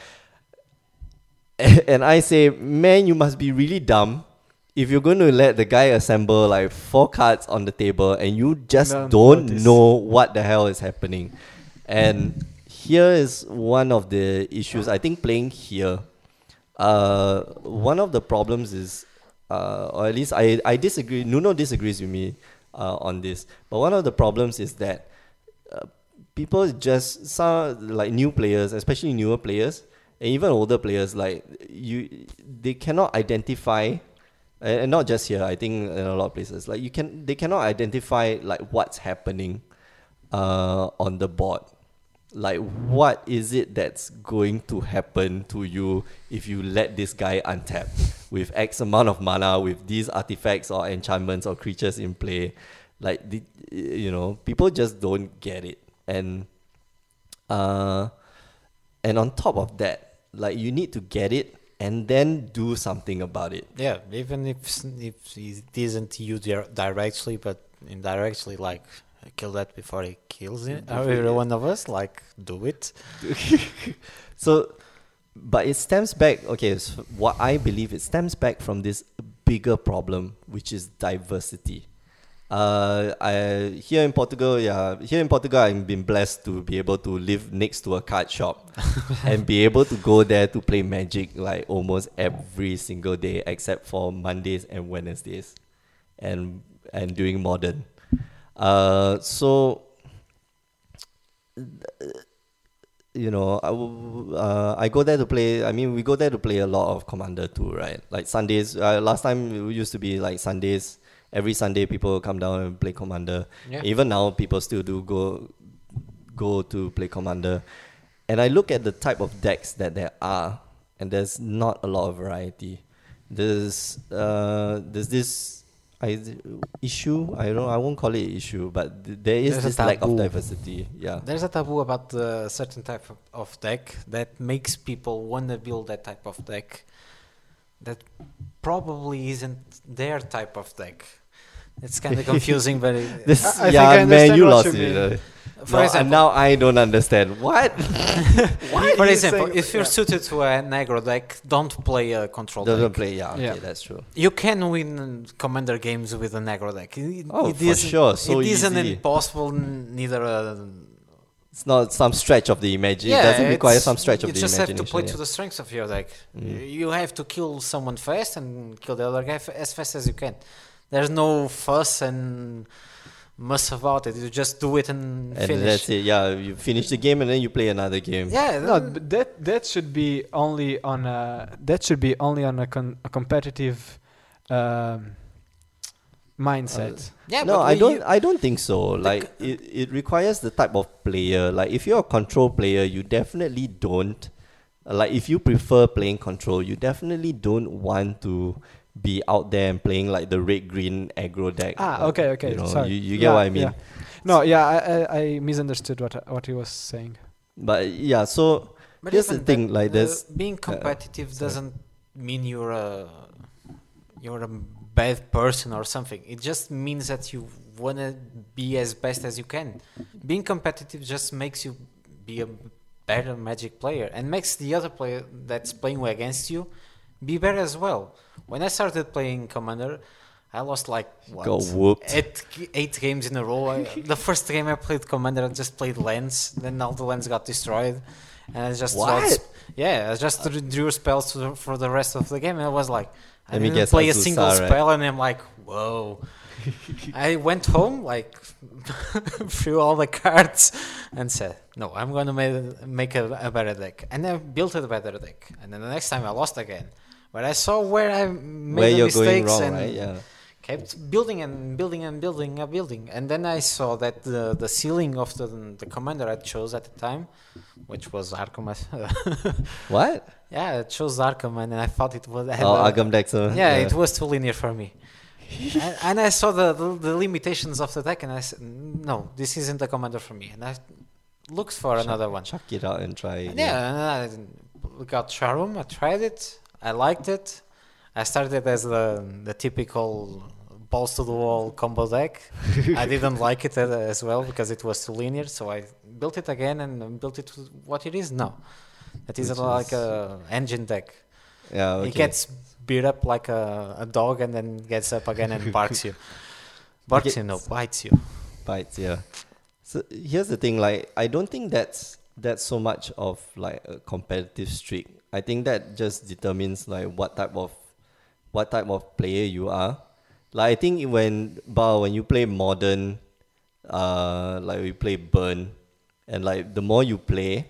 [laughs] And I say, man, you must be really dumb if you're going to let the guy assemble like four cards on the table and you just Don't don't notice. know what the hell is happening. And here is one of the issues. I think playing here, uh, one of the problems is, uh, or at least I, I disagree. Nuno disagrees with me uh, on this. But one of the problems is that uh, people just some like new players, especially newer players, and even older players, like you, they cannot identify. And not just here, I think in a lot of places, like you can, they cannot identify like what's happening, uh, on the board like what is it that's going to happen to you if you let this guy untap with x amount of mana with these artifacts or enchantments or creatures in play like the, you know people just don't get it. And uh and on top of that like you need to get it and then do something about it. Yeah, even if if it isn't you dir- directly, but indirectly, like kill that before he kills it, [laughs] or every one of us, like do it. [laughs] So, but it stems back. Okay, so what I believe it stems back from this bigger problem, which is diversity. Uh, I here in Portugal, yeah, here in Portugal, I've been blessed to be able to live next to a card shop [laughs] and be able to go there to play Magic like almost every single day, except for Mondays and Wednesdays, and and doing modern. Uh, so you know, I, uh, I go there to play. I mean, we go there to play a lot of Commander too, right? Like Sundays. Uh, last time it used to be like Sundays. Every Sunday, people come down and play Commander. Yeah. Even now, people still do go go to play Commander. And I look at the type of decks that there are, and there's not a lot of variety. There's uh, there's this I, issue. I don't. I won't call it issue, but th- there is There's a this lack of diversity. Yeah. There's a taboo about the certain type of, of deck that makes people want to build that type of deck that probably isn't their type of deck. It's kind of confusing, but it, [laughs] This, I- I think yeah, I man, you lost you it. mean. uh. for No, example, and now I don't understand. What? [laughs] Why for example, if you're yeah. suited to a aggro deck, don't play a control Doesn't deck. play. Yeah, okay, Yeah. that's true. You can win commander games with a aggro deck. It, Oh, it for isn't- sure, so it isn't easy. impossible, neither a It's not some stretch of the imagination. it doesn't require some stretch of the imagination. you just have to imagination. play yeah. to the strengths of your deck. Mm. You have to kill someone fast and kill the other guy f- as fast as you can. There's no fuss and muss about it. You just do it and, and finish. that's it. Yeah, you finish the game and then you play another game. Yeah, No, but that that should be only on a that should be only on a, con- a competitive um, mindset. yeah. no, but I don't. I don't think so. Like it, it requires the type of player. Like if you're a control player, you definitely don't. Like if you prefer playing control, you definitely don't want to be out there and playing like the red green aggro deck. ah, Like, okay, okay. You, know, sorry. you, you get Yeah, what I mean. yeah. No, yeah, I, I, I misunderstood what what he was saying. But yeah, so But here's the thing, that, like this: being competitive sorry. doesn't mean you're a you're a bad person or something. It just means that you wanna be as best as you can. Being competitive just makes you be a better Magic player and makes the other player that's playing against you be better as well. When I started playing Commander, I lost like what? got whooped. Eight, eight games in a row. I, [laughs] the first game I played Commander, I just played lands. Then all the lands got destroyed, and I just What? thought- yeah, I just drew- drew spells to the, for the rest of the game. And I was like, I Let me didn't guess, play a single right? spell, and I'm like, whoa. [laughs] I went home like [laughs] threw all the cards and said, "No, I'm gonna make, make a, a better deck." And I built a better deck. And then the next time I lost again, but I saw where I made Where the you're going mistakes wrong, and right? Yeah. kept building and building and building a building, and then I saw that the the ceiling of the the commander I chose at the time, which was Arcum. [laughs] What? yeah, it chose Arcum, and I thought it was. Oh, [laughs] Arcum Dagsson. yeah, it was too linear for me. and, and I saw the, the the limitations of the deck, and I said, no, this isn't the commander for me, and I looked for another one. Chuck it out and try. it, Yeah, and I got Sharuum. I tried it. I liked it. I started as the the typical balls to the wall combo deck. I [laughs] didn't like it as well because it was too linear. So I built it again and built it to what it is now. It is Which like is- a engine deck. Yeah. Okay. It gets beat up like a, a dog and then gets up again and barks you. [laughs] Barks you, no, bites you. bites yeah so here's the thing like i don't think that's that's so much of like a competitive streak i think that just determines like what type of what type of player you are. Like i think when but when you play modern uh like we play burn and like the more you play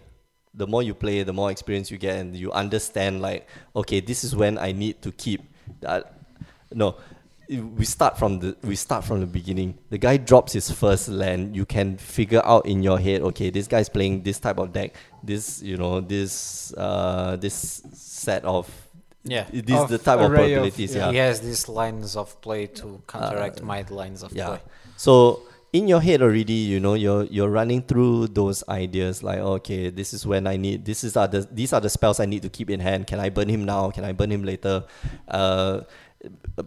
the more you play the more experience you get and you understand like okay this is when i need to keep that no we start from the we start from the beginning. The guy drops his first land. You can figure out in your head okay this guy's playing this type of deck. This you know this uh this set of Yeah. this Of the type of array of- probabilities yeah. yeah He has these lines of play to counteract my lines of yeah. play. so in your head already you know you're you're running through those ideas like okay this is when i need this is are the these are the spells i need to keep in hand. Can i burn him now? Can i burn him later? Uh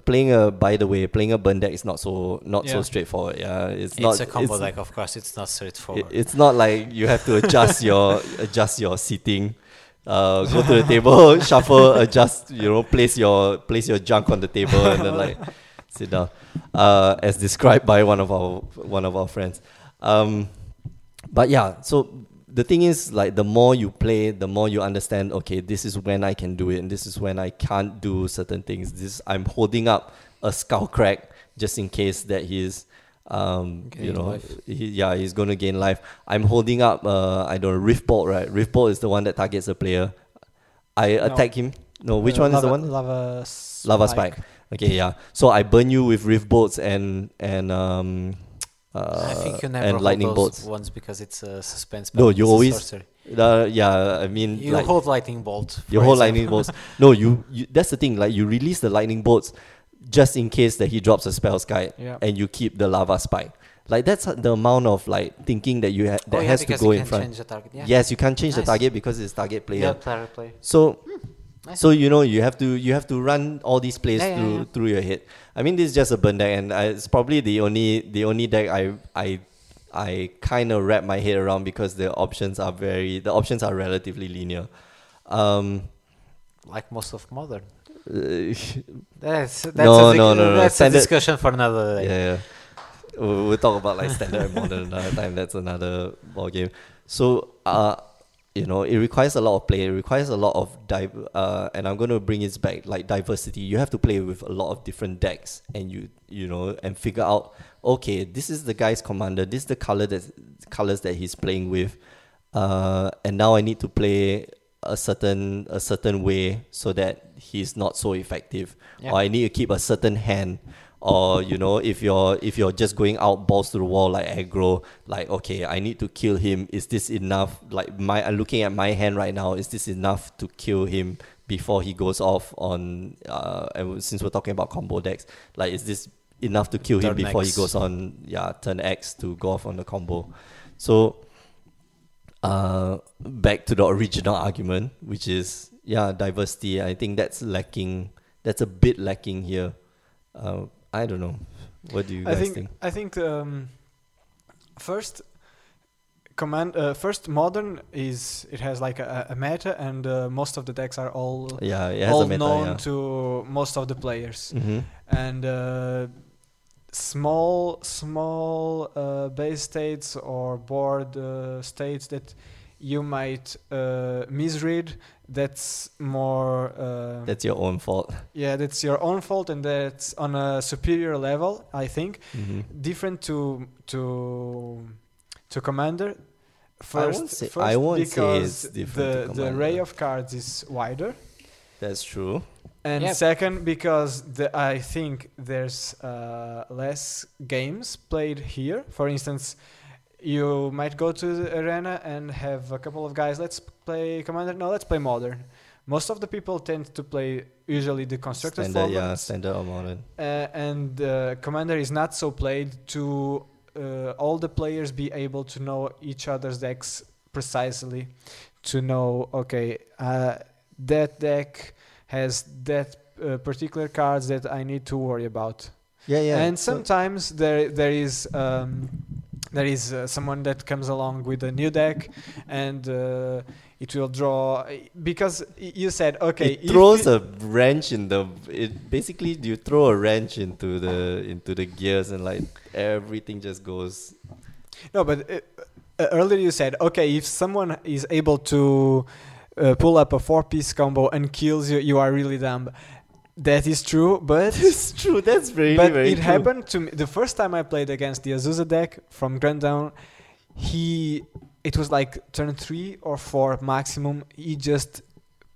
playing a by the way playing a burn deck is not so not so straightforward yeah it's, It's, not a combo it's, deck, of course. It's not it- straightforward. it's not like you have to adjust your [laughs] adjust your seating uh, go to the table, [laughs] shuffle, adjust, you know, place your place your junk on the table and then like [laughs] sit down. Uh, as described by one of our one of our friends. Um, but yeah, so the thing is like the more you play, the more you understand, okay, this is when I can do it and this is when I can't do certain things. This I'm holding up a skull crack just in case that he's um, you know, he, yeah, he's going to gain life. I'm holding up, uh, I don't know, Rift Bolt, right? Rift Bolt is the one that targets a player. I No. attack him. No, which Uh, one is the one? Lava Lava Spike. Okay, yeah. So I burn you with Rift Bolts and and um, uh, I think you never and hold lightning those bolts. ones because it's a suspense. No, you always- Uh, yeah, I mean, You like, hold lightning bolt. you hold lightning bolts. No, you, you. That's the thing. Like you release the lightning bolts just in case that he drops a Spellskite, Yeah. and you keep the lava spike. Like that's the amount of like thinking that you ha- that oh, yeah, has to go in front. change the target. Yeah. Yes, you can't change Nice. the target because it's target player. Yeah, player play. So Nice. so you know you have to you have to run all these plays through through your head. I mean this is just a burn deck and I, it's probably the only the only deck I I I kind of wrap my head around because the options are very the options are relatively linear. Um, like most of modern. uh, [laughs] That's that's No, a, no, no, no. That's Standard- a discussion for another day. yeah, yeah. We'll, we'll talk about like standard and modern another time. That's another ball game. So, uh, you know, it requires a lot of play. It requires a lot of dive. Uh, and I'm going to bring it back like diversity. You have to play with a lot of different decks, and you you know, and figure out okay, this is the guy's commander. This is the color that colors that he's playing with. Uh, and now I need to play a certain a certain way so that he's not so effective Yeah. or I need to keep a certain hand or you know if you're if you're just going out balls to the wall like aggro like okay I need to kill him is this enough like my I'm looking at my hand right now is this enough to kill him before he goes off on uh and since we're talking about combo decks like is this enough to kill him Turn before he goes on yeah turn X to go off on the combo so uh, back to the original argument, which is yeah, diversity. I think that's lacking. That's a bit lacking here. Uh, I don't know. What do you I guys think, think? I think um, first command uh, first modern is it has like a, a meta and uh, most of the decks are all Yeah, it has all a meta. known Yeah. to most of the players Mm-hmm. and uh, small small uh, base states or board uh, states that you might uh, misread that's more uh, That's your own fault. [laughs] yeah that's your own fault and that's on a superior level i think Mm-hmm. different to to to commander I first, won't say- first I won't say because it's different to the the array of cards is wider That's true. And Yeah. second, because the, I think there's uh, less games played here. For instance, you might go to the arena and have a couple of guys. Let's play Commander. No, let's play Modern. Most of the people tend to play usually the constructed standard, yeah, standard or modern. uh, and uh, Commander is not so played to uh, all the players be able to know each other's decks precisely. To know, okay, uh, that deck has that uh, particular cards that I need to worry about. Yeah, yeah. and so- sometimes there there is um, there is uh, someone that comes along with a new deck, and uh, it will draw because you said okay. it throws a wrench in the. It basically you throw a wrench into the into the gears and like everything just goes. No, but uh, uh, earlier you said, okay, if someone is able to uh, pull up a four-piece combo and kills you, you are really dumb. That is true, but [laughs] it's true. That's very but very it true. happened to me the first time I played against the Azusa deck from Grand Down. He, it was like turn three or four maximum. He just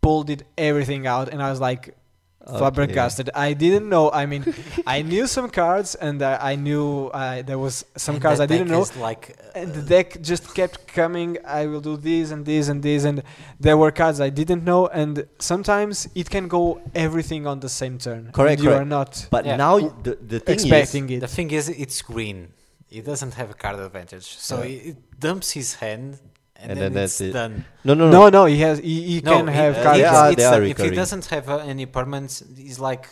pulled it everything out, and I was like, Okay. flabbergasted. I didn't know. I mean, I [laughs] knew some cards, and uh, I knew uh, there was some And cards I didn't know. Like, uh, And the deck just kept coming. I will do this and this and this, and there were cards I didn't know. And sometimes it can go everything on the same turn. Correct, And you correct. are not But Yeah. now the the thing expecting is, it. the thing is, it's green. It doesn't have a card advantage, so Yeah. it, it dumps his hand, and, And then, then that's it. done. no, no, no, no, he has. He, he No, can it- have uh, cards. yeah, it's- they it's are like if he doesn't have uh, any permanents, he's like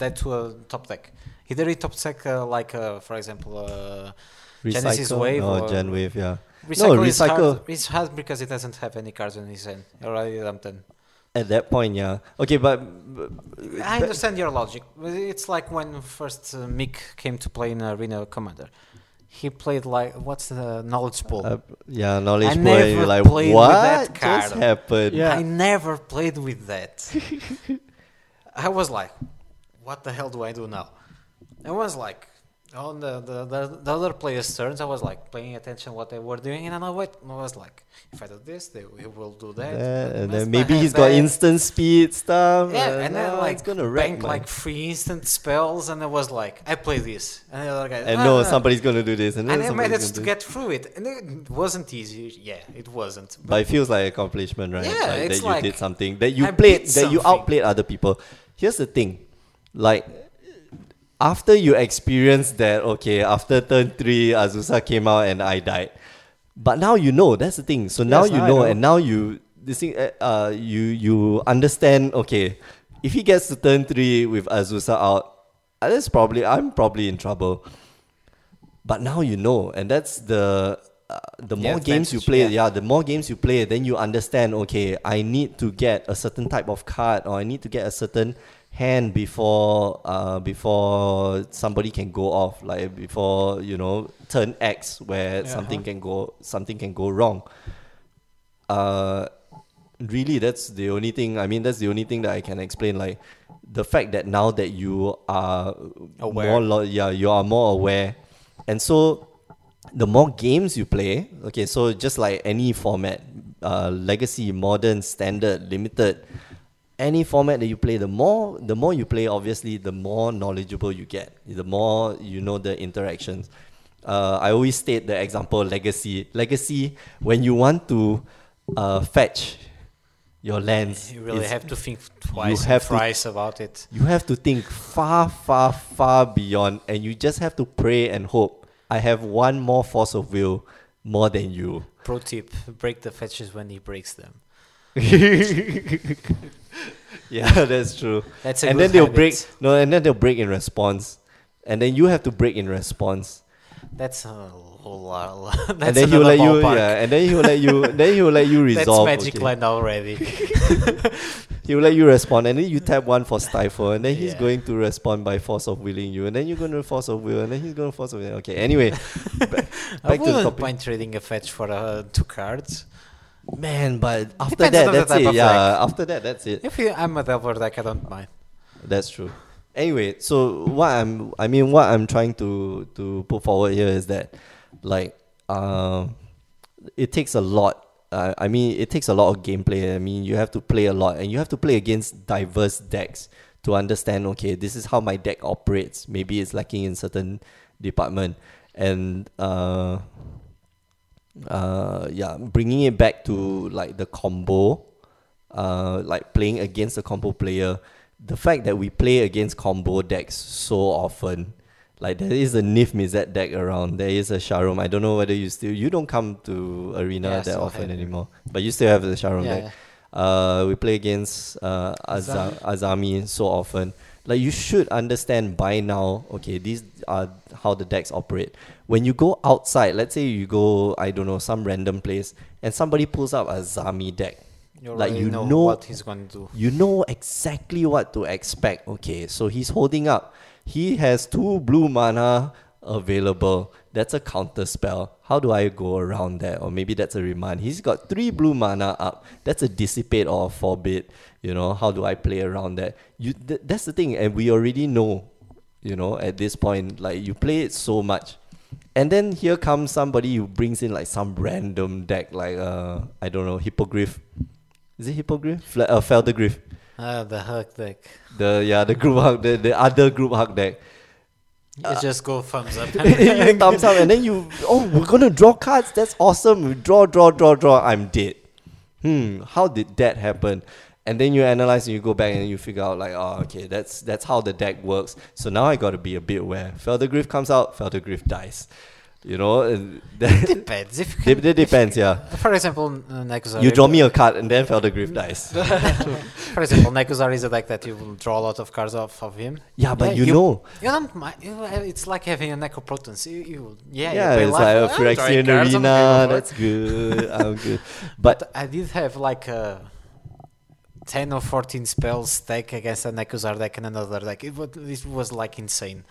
that to a top deck. Either he top deck uh, like, uh, for example, uh, Genesis recycle Wave or or- Gen Wave, yeah. recycle. is recycle- hard. It's hard because it doesn't have any cards in his hand. Already dumped them. At that point, yeah. Okay, but, but I understand your logic. It's like when first uh, Mick came to play in Arena Commander. He played like what's the knowledge pool? uh, yeah, knowledge I point. Never like, played with what that just card." happened? Yeah. I never played with that. [laughs] I was like, what the hell do I do now? I was like, on the, the, the, the other players' turns, I was like paying attention what they were doing, and I know what I was like, if I do this, they will do that. Yeah, and then maybe he's got instant speed stuff. Yeah, uh, and then no, like it's gonna my- like free instant spells, and I was like, I play this, and the other guy, and "Ah, no, no." somebody's gonna do this, and then and I managed to do get through it, and it wasn't easy. Yeah, it wasn't. But it feels like accomplishment, right? Yeah, like it's that you did something that you I played, that you outplayed other people. Here's the thing, like after you experience that, okay, after turn three, Azusa came out and I died. But now you know. That's the thing. So now Yes, you now know, know. and now you this thing, uh, uh, you you understand. Okay, if he gets to turn three with Azusa out, uh, that's probably I'm probably in trouble. But now you know, and that's the uh, the more games you play, yeah. yeah, the more games you play, then you understand. Okay, I need to get a certain type of card, or I need to get a certain hand before uh before somebody can go off, like before you know turn X where Yeah, something uh-huh. can go something can go wrong. Uh, really, that's the only thing. I mean, that's the only thing that I can explain. Like the fact that now that you are Aware. more, lo- yeah, you are more aware, and so the more games you play, okay, so just like any format, uh, legacy, modern, standard, limited, any format that you play, the more the more you play, obviously, the more knowledgeable you get. The more you know the interactions. Uh, I always state the example legacy. Legacy, when you want to uh, fetch your lands, You really have to think twice have and to- thrice about it. you have to think far, far, far beyond, and you just have to pray and hope. I have one more force of will more than you. Pro tip: break the fetches when he breaks them. [laughs] [laughs] yeah, [laughs] that's true. That's a and then they'll habit. break no, and then they'll break in response, and then you have to break in response, That's a whole lot. [laughs] That's and then he'll let you, yeah, and then he'll let you, then he'll let you resolve. That's magic okay. land already. He'll let you respond, and then you tap one for stifle, and then he's Yeah. going to respond by force of willing you, and then you're going to force of will, and then he's going to force of will. Okay, anyway, ba- I back to the topic. mind trading a fetch for uh, two cards. Man, but after Depends that, on the that's type it. of Yeah, after that, that's it. If you, I'm a Delver deck, I don't mind. That's true. Anyway, so what I'm, I mean, what I'm trying to to put forward here is that, like, um, it takes a lot Uh, I mean, it takes a lot of gameplay. I mean, you have to play a lot, and you have to play against diverse decks to understand. Okay, this is how my deck operates. Maybe it's lacking in certain department, and uh, uh, yeah, bringing it back to like the combo, uh, like playing against a combo player. The fact that we play against combo decks so often, like there is a Niv-Mizzet deck around, there is a Sharuum. I don't know whether you still you don't come to arena Yeah, that often anymore, but you still have the Sharuum yeah, deck. yeah. Uh, we play against uh, Aza- Azami so often. Like you should understand by now. Okay, these are how the decks operate. When you go outside, let's say you go, I don't know, some random place, and somebody pulls up a Zami deck. You like, you know, know- what he's going to do. You know exactly what to expect. Okay, so he's holding up. He has two blue mana available. That's a counter spell. How do I go around that? Or maybe that's a remand. He's got three blue mana up. That's a dissipate or a forbid. You know, how do I play around that? You th- that's the thing, and we already know, you know, at this point, like you play it so much. And then here comes somebody who brings in like some random deck, like uh I don't know, hippogriff. Is it hippogriff? Fla- uh, Phelddagrif. Ah, the hug deck. The yeah, the group hug, the, the other group hug deck. You just go thumbs up. [laughs] you thumbs up and then you oh we're gonna draw cards. That's awesome. We draw, draw, draw, draw. I'm dead. Hmm, how did that happen? And then you analyze and you go back and you figure out like, oh okay, that's that's how the deck works. So now I gotta be a bit aware. Phelddagrif comes out, Phelddagrif dies. You know, and [laughs] that, depends. If you it, it depends, yeah. [laughs] For example, Nekusar. You draw me a card and then Phelddagrif dies. [laughs] For example, Nekusar is a deck that you will draw a lot of cards off of him. Yeah, but Yeah, you, you- know, You don't mind. You, uh, it's like having a Necropotence. You, you, yeah, yeah, you it's life, like a "Oh, Phyrexian arena. That's good. I'm good. But But I did have like a 10 or 14 spells deck against a Nekusar deck and another deck. It was, it was like insane.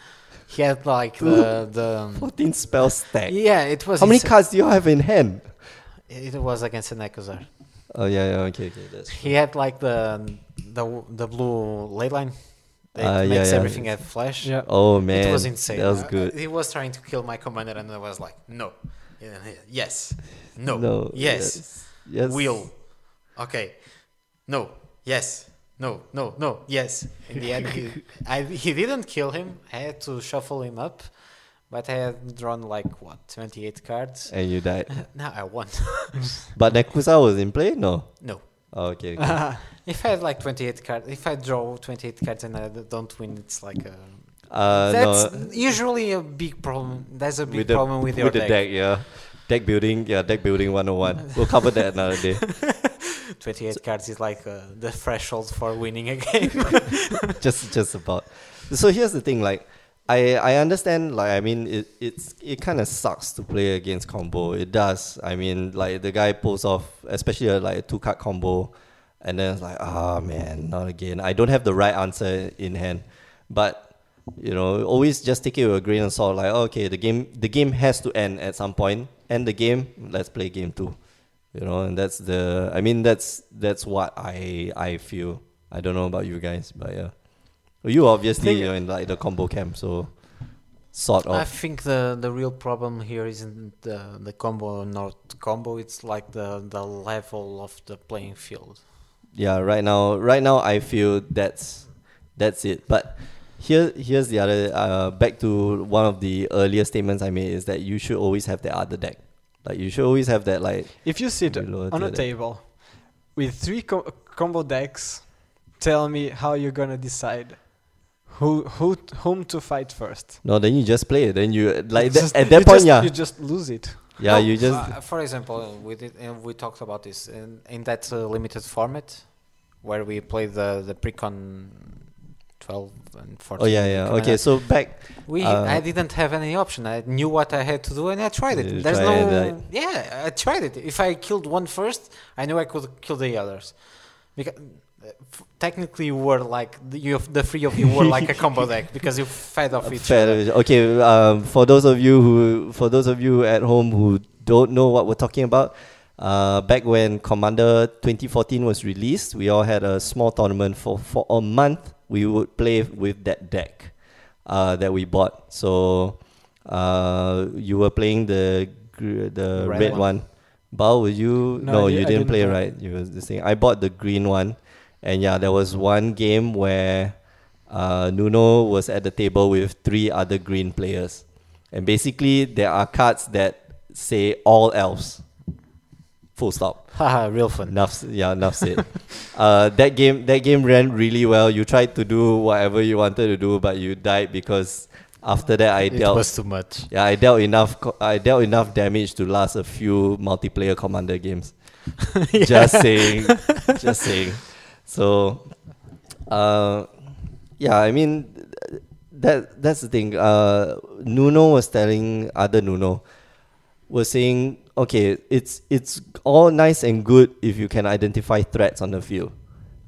He had like the. the [laughs] 14 spell stack. yeah, it was. How many cards do you have in hand? It was against a Nekusar. Oh yeah, yeah, okay, okay, that's He had like the the the blue ley line that Ah, yeah, makes yeah. everything have flash. Yeah. Oh man, it was insane. That was Uh, good. He was trying to kill my commander, and I was like, no, yes, no, No, yes, yes, yes. will, okay, no, yes, no, no, no, yes. In the end, he, I, he didn't kill him. I had to shuffle him up, but I had drawn like what twenty eight cards. And you died. [laughs] now I won. [laughs] But Nekusar was in play? No. no. Oh, okay. okay. [laughs] If I had like 28 cards, if I draw 28 cards and I don't win, it's like a. Uh, That's no. usually a big problem. That's a big With the, problem with your the deck. deck, yeah. Deck building, yeah, deck building 101. We'll cover that another day. [laughs] 28 cards is like uh, the threshold for winning a game. [laughs] just just about. So here's the thing, like I I understand like I mean it it's it kind of sucks to play against combo. It does. I mean like the guy pulls off especially a, like a two card combo and then it's like ah man, not again. I don't have the right answer in hand. But you know, always just take it with a grain of salt like okay, the game the game has to end at some point. End the game, let's play game 2. You know, and that's the I mean that's that's what I I feel. I don't know about you guys, but yeah. You obviously you're in like the combo camp, so sort of. I think the, the real problem here isn't the, the combo nor the combo, it's like the, the level of the playing field. yeah, right now, right now I feel that's that's it. But here, here's the other. Uh, back to one of the earlier statements I made is that you should always have the other deck. Like you should always have that. Like If you sit on the a deck. table with three co- combo decks, tell me how you're gonna decide who who whom to fight first. no, then you just play. it. Then you like that, Just- at that you point, just, yeah, you just lose it. yeah, No, you just uh, for example, we did, and we talked about this in, in that uh, limited format where we played the, the precon 12 and 14. Oh yeah, yeah. Okay, so back. We, Uh, I didn't have any option. I knew what I had to do, and I tried it. There's tried no, it, yeah, I tried it. If I killed one first, I knew I could kill the others. Because uh, f- technically, you were like the, you, the three of you were like a combo deck [laughs] because you fed off each Fair- other. Okay, um, for those of you who, for those of you at home who don't know what we're talking about, uh, back when Commander 2014 was released, we all had a small tournament for for a month. We would play with that deck uh, that we bought. So uh, you were playing the the Red red, one. one. Bao, were you? No, No, I you didn't didn't play, play. right? You was the thing. I bought the green one, and yeah, there was one game where uh, Nuno was at the table with three other green players, and basically there are cards that say all elves. Full stop. Haha, [laughs] real fun. Enough. Yeah, enough said. [laughs] uh, that game, that game ran really well. You tried to do whatever you wanted to do, but you died because after that I It dealt. was too much. Yeah, I dealt enough. I dealt enough damage to last a few multiplayer commander games. [laughs] Just saying, just saying. So, uh, yeah, I mean, that that's the thing. Uh, Nuno was telling other Nuno, was saying, okay, it's it's all nice and good if you can identify threats on the field.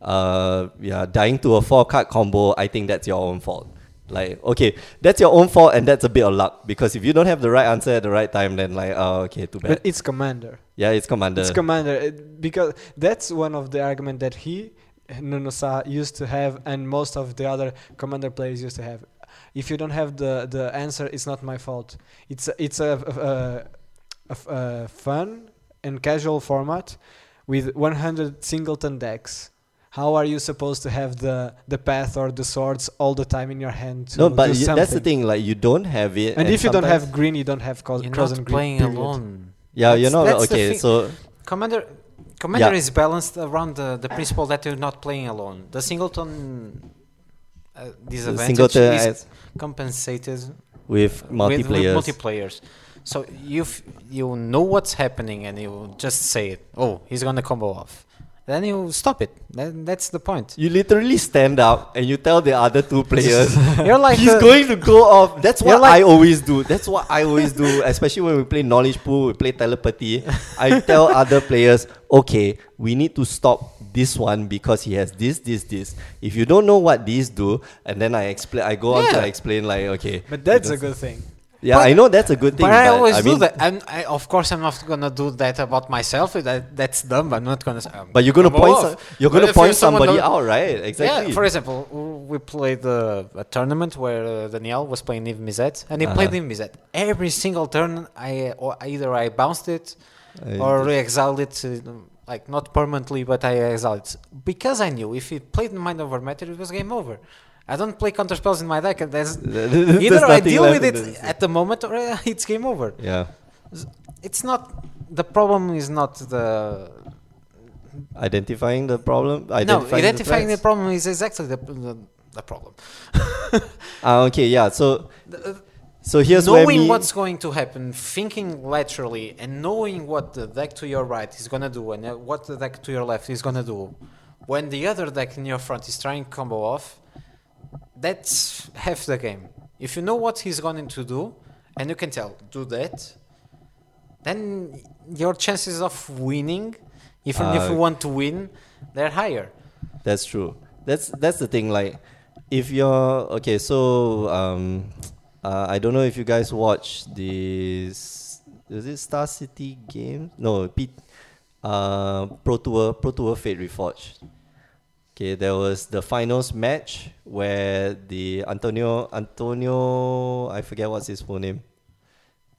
Uh, yeah, dying to a four card combo, I think that's your own fault. Like, okay, that's your own fault, and that's a bit of luck because if you don't have the right answer at the right time, then like, oh, okay, too bad. But it's commander. yeah, it's commander. It's commander it- because that's one of the argument that he Nuno Sa used to have, and most of the other commander players used to have. If you don't have the the answer, it's not my fault. It's a, it's a, a, a, a f- a fun and casual format with 100 singleton decks. How are you supposed to have the the path or the swords all the time in your hand? To no, but do y- that's the thing. Like, you don't have it, And, if you don't have green, you don't have cos- You're cross not and green. playing period. alone. yeah, you're not okay. thing. So Commander, Commander Yeah. is balanced around the, the principle that you're not playing alone. The singleton uh, disadvantage singleton is compensated with with- multiplayers. With, multiplayers. So you you know what's happening and you just say it. Oh, he's gonna combo off. Then you stop it. That, that's the point. you literally stand up and you tell the other two [laughs] players [laughs] You're like [laughs] he's the- going to go off. That's what like- I always do. That's what I always do, especially when we play knowledge pool, we play telepathy. I tell other players, okay, we need to stop this one because he has this, this, this. If you don't know what these do, and then I explain, I go on to explain like, okay, But that's a good thing. Yeah, But- I know that's a good thing. But I always I do mean, that, and I, of course I'm not gonna do that about myself. That that's dumb. I'm not gonna. Um, But you're gonna point, some, you're But gonna point somebody out, right? Exactly. Yeah, for example, we played uh, a tournament where uh, Daniel was playing Niv Mizzet, and he Uh-huh. played Niv Mizzet. Every single turn, I either I bounced it I- or exiled it, uh, like not permanently, but I exiled because I knew if he played Mind Over Matter, it was game over. I don't play counter spells in my deck, and there's [laughs] either I deal with it at the moment or uh, it's game over. Yeah, It's not the problem. Is not the identifying the problem. no Identifying identifying the, problem is exactly the the, the problem. [laughs] Ah, okay, yeah. So, The- so here's knowing what's going to happen, thinking laterally, and knowing what the deck to your right is gonna do and uh, what the deck to your left is gonna do, when the other deck in your front is trying to combo off, that's half the game. If you know what he's going to do, and you can tell, do that, then your chances of winning, even if Uh, you want to win, they're higher. That's true. That's that's the thing. Like, if you're okay, so um, uh, I don't know if you guys watch this. Is it Star City game? No, P, uh, Pro Tour Pro Tour Fate Reforged. Okay, there was the finals match where the Antonio Antonio I forget what's his full name.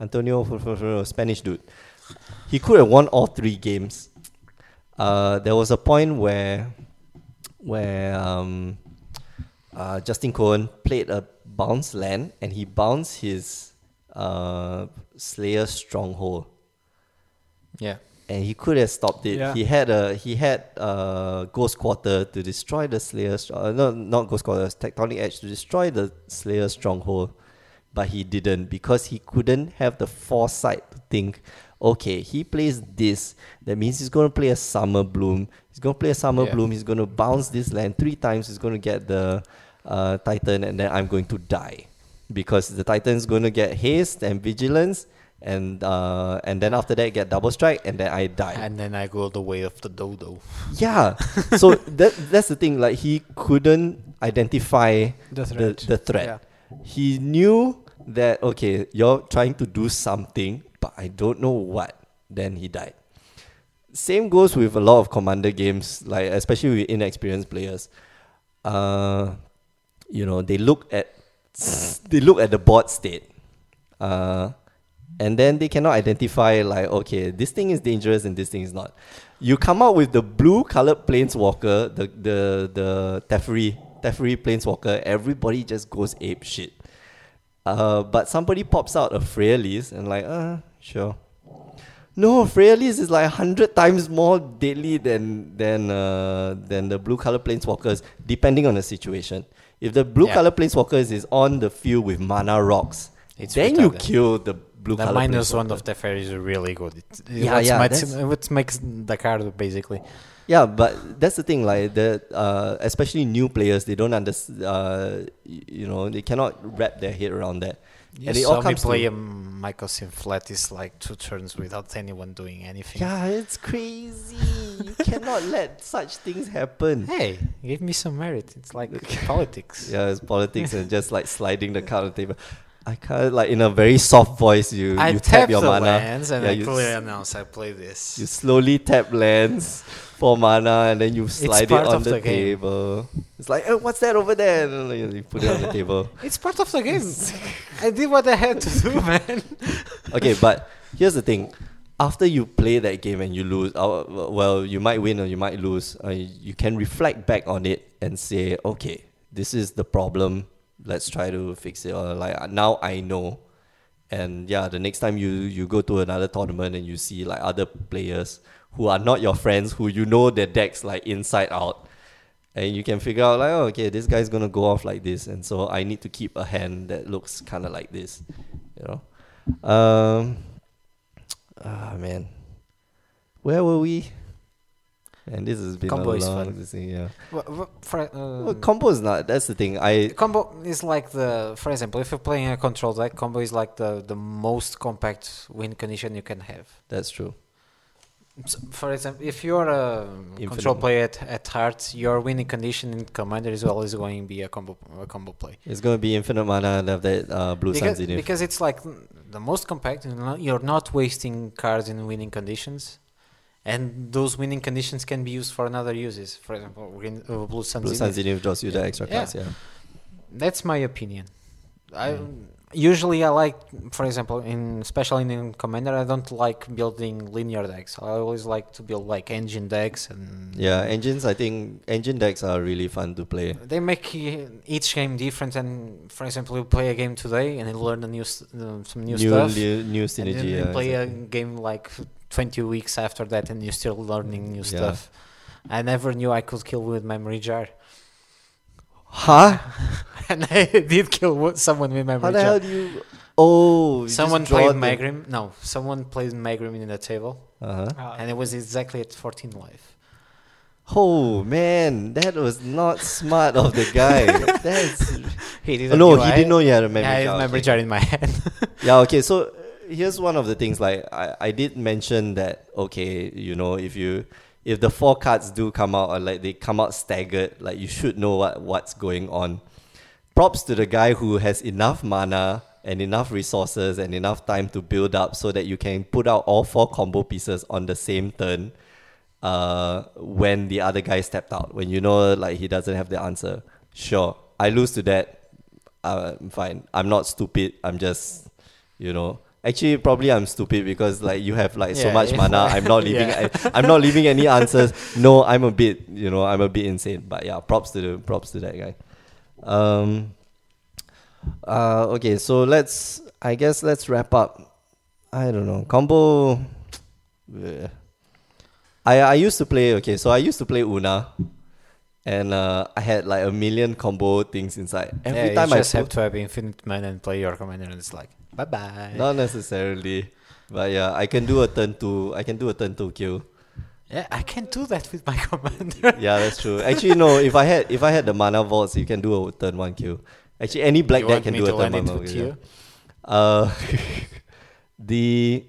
Antonio [laughs] Spanish dude. He could have won all three games. Uh, there was a point where where um, uh, Justin Cohen played a bounce land and he bounced his uh, Slayer stronghold Yeah. And he could have stopped it. Yeah. He had a he had a Ghost Quarter to destroy the Slayer. Uh, no, not Ghost Quarter. Tectonic Edge to destroy the Slayer stronghold, but he didn't because he couldn't have the foresight to think. Okay, he plays this. That means he's gonna play a Summer Bloom. He's gonna play a Summer Yeah. Bloom. He's gonna bounce this land three times. He's gonna get the uh, Titan, and then I'm going to die because the Titan's gonna get haste and vigilance. And uh, and then after that get double strike and then I die. And then I go the way of the dodo. Yeah. [laughs] so that that's the thing. Like he couldn't identify The the, threat. the threat. Yeah. He knew that okay, you're trying to do something, but I don't know what. Then he died. Same goes with a lot of commander games, like especially with inexperienced players. Uh, you know, they look at they look at the board state. Uh, and then they cannot identify like okay, this thing is dangerous and this thing is not. You come out with the blue colored planeswalker, the the the Teferi Teferi planeswalker. Everybody just goes ape shit. Uh, but somebody pops out a Freyalise and like, uh, sure. No, Freyalise is like hundred times more deadly than than uh, than the blue color planeswalkers, depending on the situation. If the blue Yeah. color planeswalkers is on the field with mana rocks, It's then you retarded. kill the blue The color minus one planeswalker. of Teferi is really good. It, Yeah, what yeah, Makes, that's- what makes the card basically. Yeah, but that's the thing. Like the uh, especially new players, they don't understand. Uh, you know, they cannot wrap their head around that. You And it saw all me comes to- play a Michael Flatis like two turns without anyone doing anything. Yeah, it's crazy. you [laughs] cannot let such things happen. Hey, give me some merit. It's like [laughs] politics. Yeah, it's politics and just like sliding the card on the table. I can't like in a very soft voice. You I you tap tap your the mana. lands and Yeah, I you clearly s- announce I play this. You slowly tap lands for mana and then you slide it on the, the game. table. It's like, oh, what's that over there? And then you put it on the table. [laughs] It's part of the game. I did what I had to do, [laughs] man. Okay, but here's the thing. After you play that game and you lose, uh, well, you might win or you might lose. Uh, you can reflect back on it and say, okay, this is the problem. Let's try to fix it. Or like now I know. And yeah, the next time you you go to another tournament and you see like other players who are not your friends, who you know their decks like inside out, and you can figure out like, oh, okay, this guy's gonna go off like this, and so I need to keep a hand that looks kind of like this, you know. Um. Ah man, where were we? And this has been Combo a is long fun. thing, yeah. Wha- for, uh, Well, combo is not. That's the thing. I combo is like the, for example, if you're playing a control deck, combo is like the, the most compact win condition you can have. that's true. S for example, if you're a control player at, at heart, your winning condition in commander is always going to be a combo a combo play. It's gonna be infinite mana and have that uh, blue because, because it's like the most compact. You're not wasting cards in winning conditions, and those winning conditions can be used for another uses. For example, green, uh, blue sun. blue sun Zenith. draws you the Yeah. extra Yeah. cards. Yeah. That's my opinion. I Mm. usually I like, for example, in especially in commander, I don't like building linear decks. I always like to build like engine decks, and Yeah, engines. I think engine decks are really fun to play. they make each game different. And for example, you play a game today and you learn a new uh, some new, stuff. li- new and synergy. then you yeah, play exactly. a game like 20 weeks after that and you're still learning new Yeah. stuff. I never knew I could kill with memory jar. Huh? [laughs] and I did kill someone with memory jar. How the jar. hell do you? Oh, you someone draw played the- Megrim. No, someone played Megrim in the table, Uh-huh. Ah, and it was exactly at 14 life. Oh man, that was not smart of the guy. [laughs] That's He oh, didn't. no, know he I- didn't know you had a memory. Yeah, I have jar, memory jar in my [laughs] head. Yeah, okay. So here's one of the things. Like I, I did mention that. Okay, you know, if you if the four cards do come out or like they come out staggered, like you should know what what's going on. Props to the guy who has enough mana and enough resources and enough time to build up so that you can put out all four combo pieces on the same turn. Uh, when the other guy stepped out, when you know like he doesn't have the answer, sure, I lose to that. Uh, I'm fine. I'm not stupid. I'm just, you know, actually probably I'm stupid because like you have like so Yeah, much if mana. I- I'm not [laughs] leaving. Yeah. I, I'm not leaving any answers. No, I'm a bit, you know, I'm a bit insane. But yeah, props to the props to that guy. Um. Uh. Okay. So let's. I guess let's wrap up. I don't know combo. Bleh. I I used to play. Okay, so I used to play Oona, and uh, I had like a million combo things inside. Every yeah, time you I just have to have infinite mana and play your commander, and it's like bye bye. not necessarily, but yeah, I can do a turn two. I can do a turn two kill. Yeah, I can do that with my [laughs] commander. Yeah, that's true. Actually, no. If I had if I had the mana vaults, you can do a turn one kill. Actually, any black you deck can do a turn one kill. with yeah. you? Uh, [laughs] the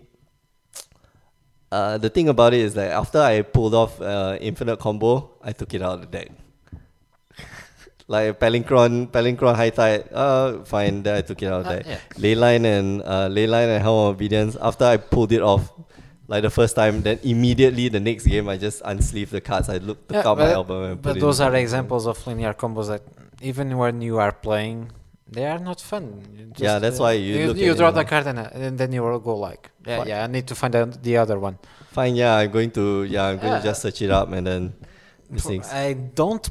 uh, the thing about it is that after I pulled off uh, infinite combo, I took it out of the deck. Like Palinchron, Palinchron High Tide, uh, fine. Then I took it out of Uh, the deck. yeah. Leyline and uh, Leyline and Helm of Obedience. After I pulled it off, like the first time, then immediately the next game I just unsleeved the cards. I looked took Yeah, out my album and But put it those in. are examples of linear combos that even when you are playing, They are not fun. You Yeah, that's uh, why you you, look you draw the now. card and, uh, and then you will go like, yeah, Fine. yeah. I need to find out the other one. Fine, yeah, I'm going to yeah, I'm going Yeah. to just search it up and then these things. I don't.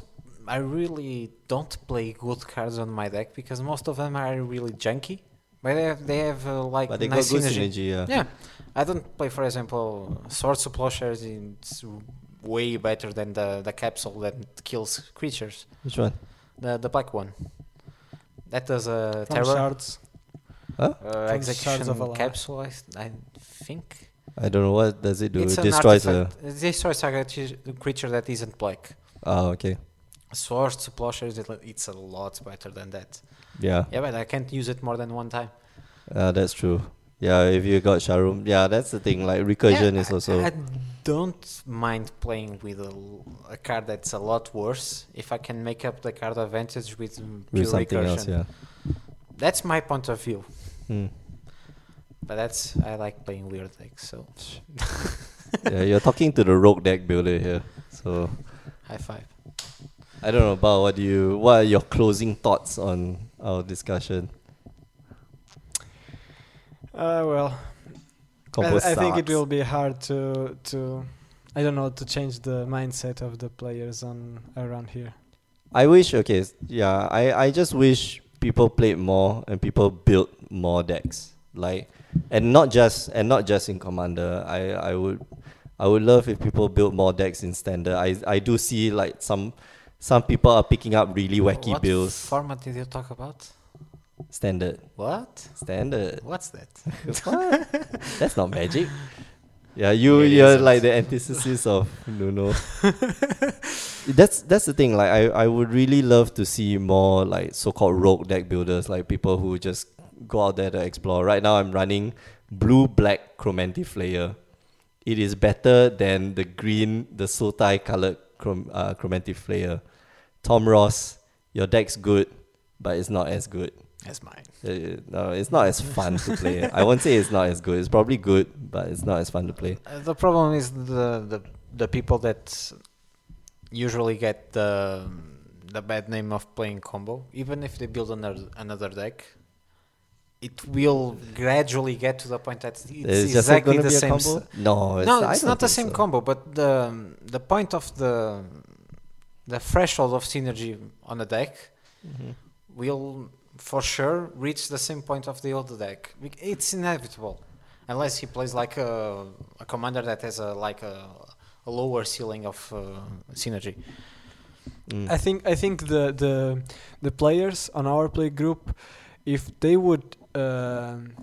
I really don't play good cards on my deck because most of them are really junky. But they have, they have uh, like But they nice got good synergy. synergy, yeah. Yeah, I don't play, for example, Swords of Plowshares. It's way better than the the capsule that kills creatures. Which one? The the black one. That does a From terror shards. Huh? uh, execution of Alara. capsule. I think I don't know what does it do. it's It destroys a. It destroys a creature- creature that isn't black. Oh, okay. Swords to Plowshares, it- it's a lot better than that. Yeah. Yeah, but I can't use it more than one time. Uh, that's true. Yeah, if you got Sharuum, yeah, that's the thing. Like recursion Yeah, is also I, don't mind playing with a card that's a lot worse if I can make up the card advantage with with something recursion. else. Yeah. That's my point of view. Hmm. But that's I like playing weird decks. So [laughs] yeah, you're talking to the rogue deck builder here. So high five. I don't know about what do you. What are your closing thoughts on our discussion? Uh, well, I, I think it will be hard to to I don't know to change the mindset of the players on around here. I wish. Okay, yeah. I I just wish people played more and people built more decks. Like, and not just and not just in commander. I I would I would love if people built more decks in standard. I I do see like some some people are picking up really wacky what builds. format did you talk about? Standard, What? standard. What's that? [laughs] what? That's not magic. Yeah, you you're like the antithesis of Nuno. [laughs] that's that's the thing. Like I, I would really love to see more like so called rogue deck builders, like people who just go out there to explore. Right now I'm running blue black chromantic flayer. It is better than the green, the Sultai colored chrom, uh, chromantic flayer. Tom Ross, your deck's good, but it's not as good. as mine. Uh, no, it's not as fun to play. I won't say it's not as good. It's probably good, but it's not as fun to play. Uh, the problem is the, the the people that usually get the the bad name of playing combo. Even if they build another another deck, it will gradually get to the point that it's, Is exactly the same. combo? s- No, it's, no, it's don't the same so. combo, but the the point of the the threshold of synergy on a deck Mhm. will for sure reach the same point of the old deck. It's inevitable, unless he plays like a, a commander that has a like a, a lower ceiling of uh, synergy. Mm. I think I think the the the players on our play group, if they would um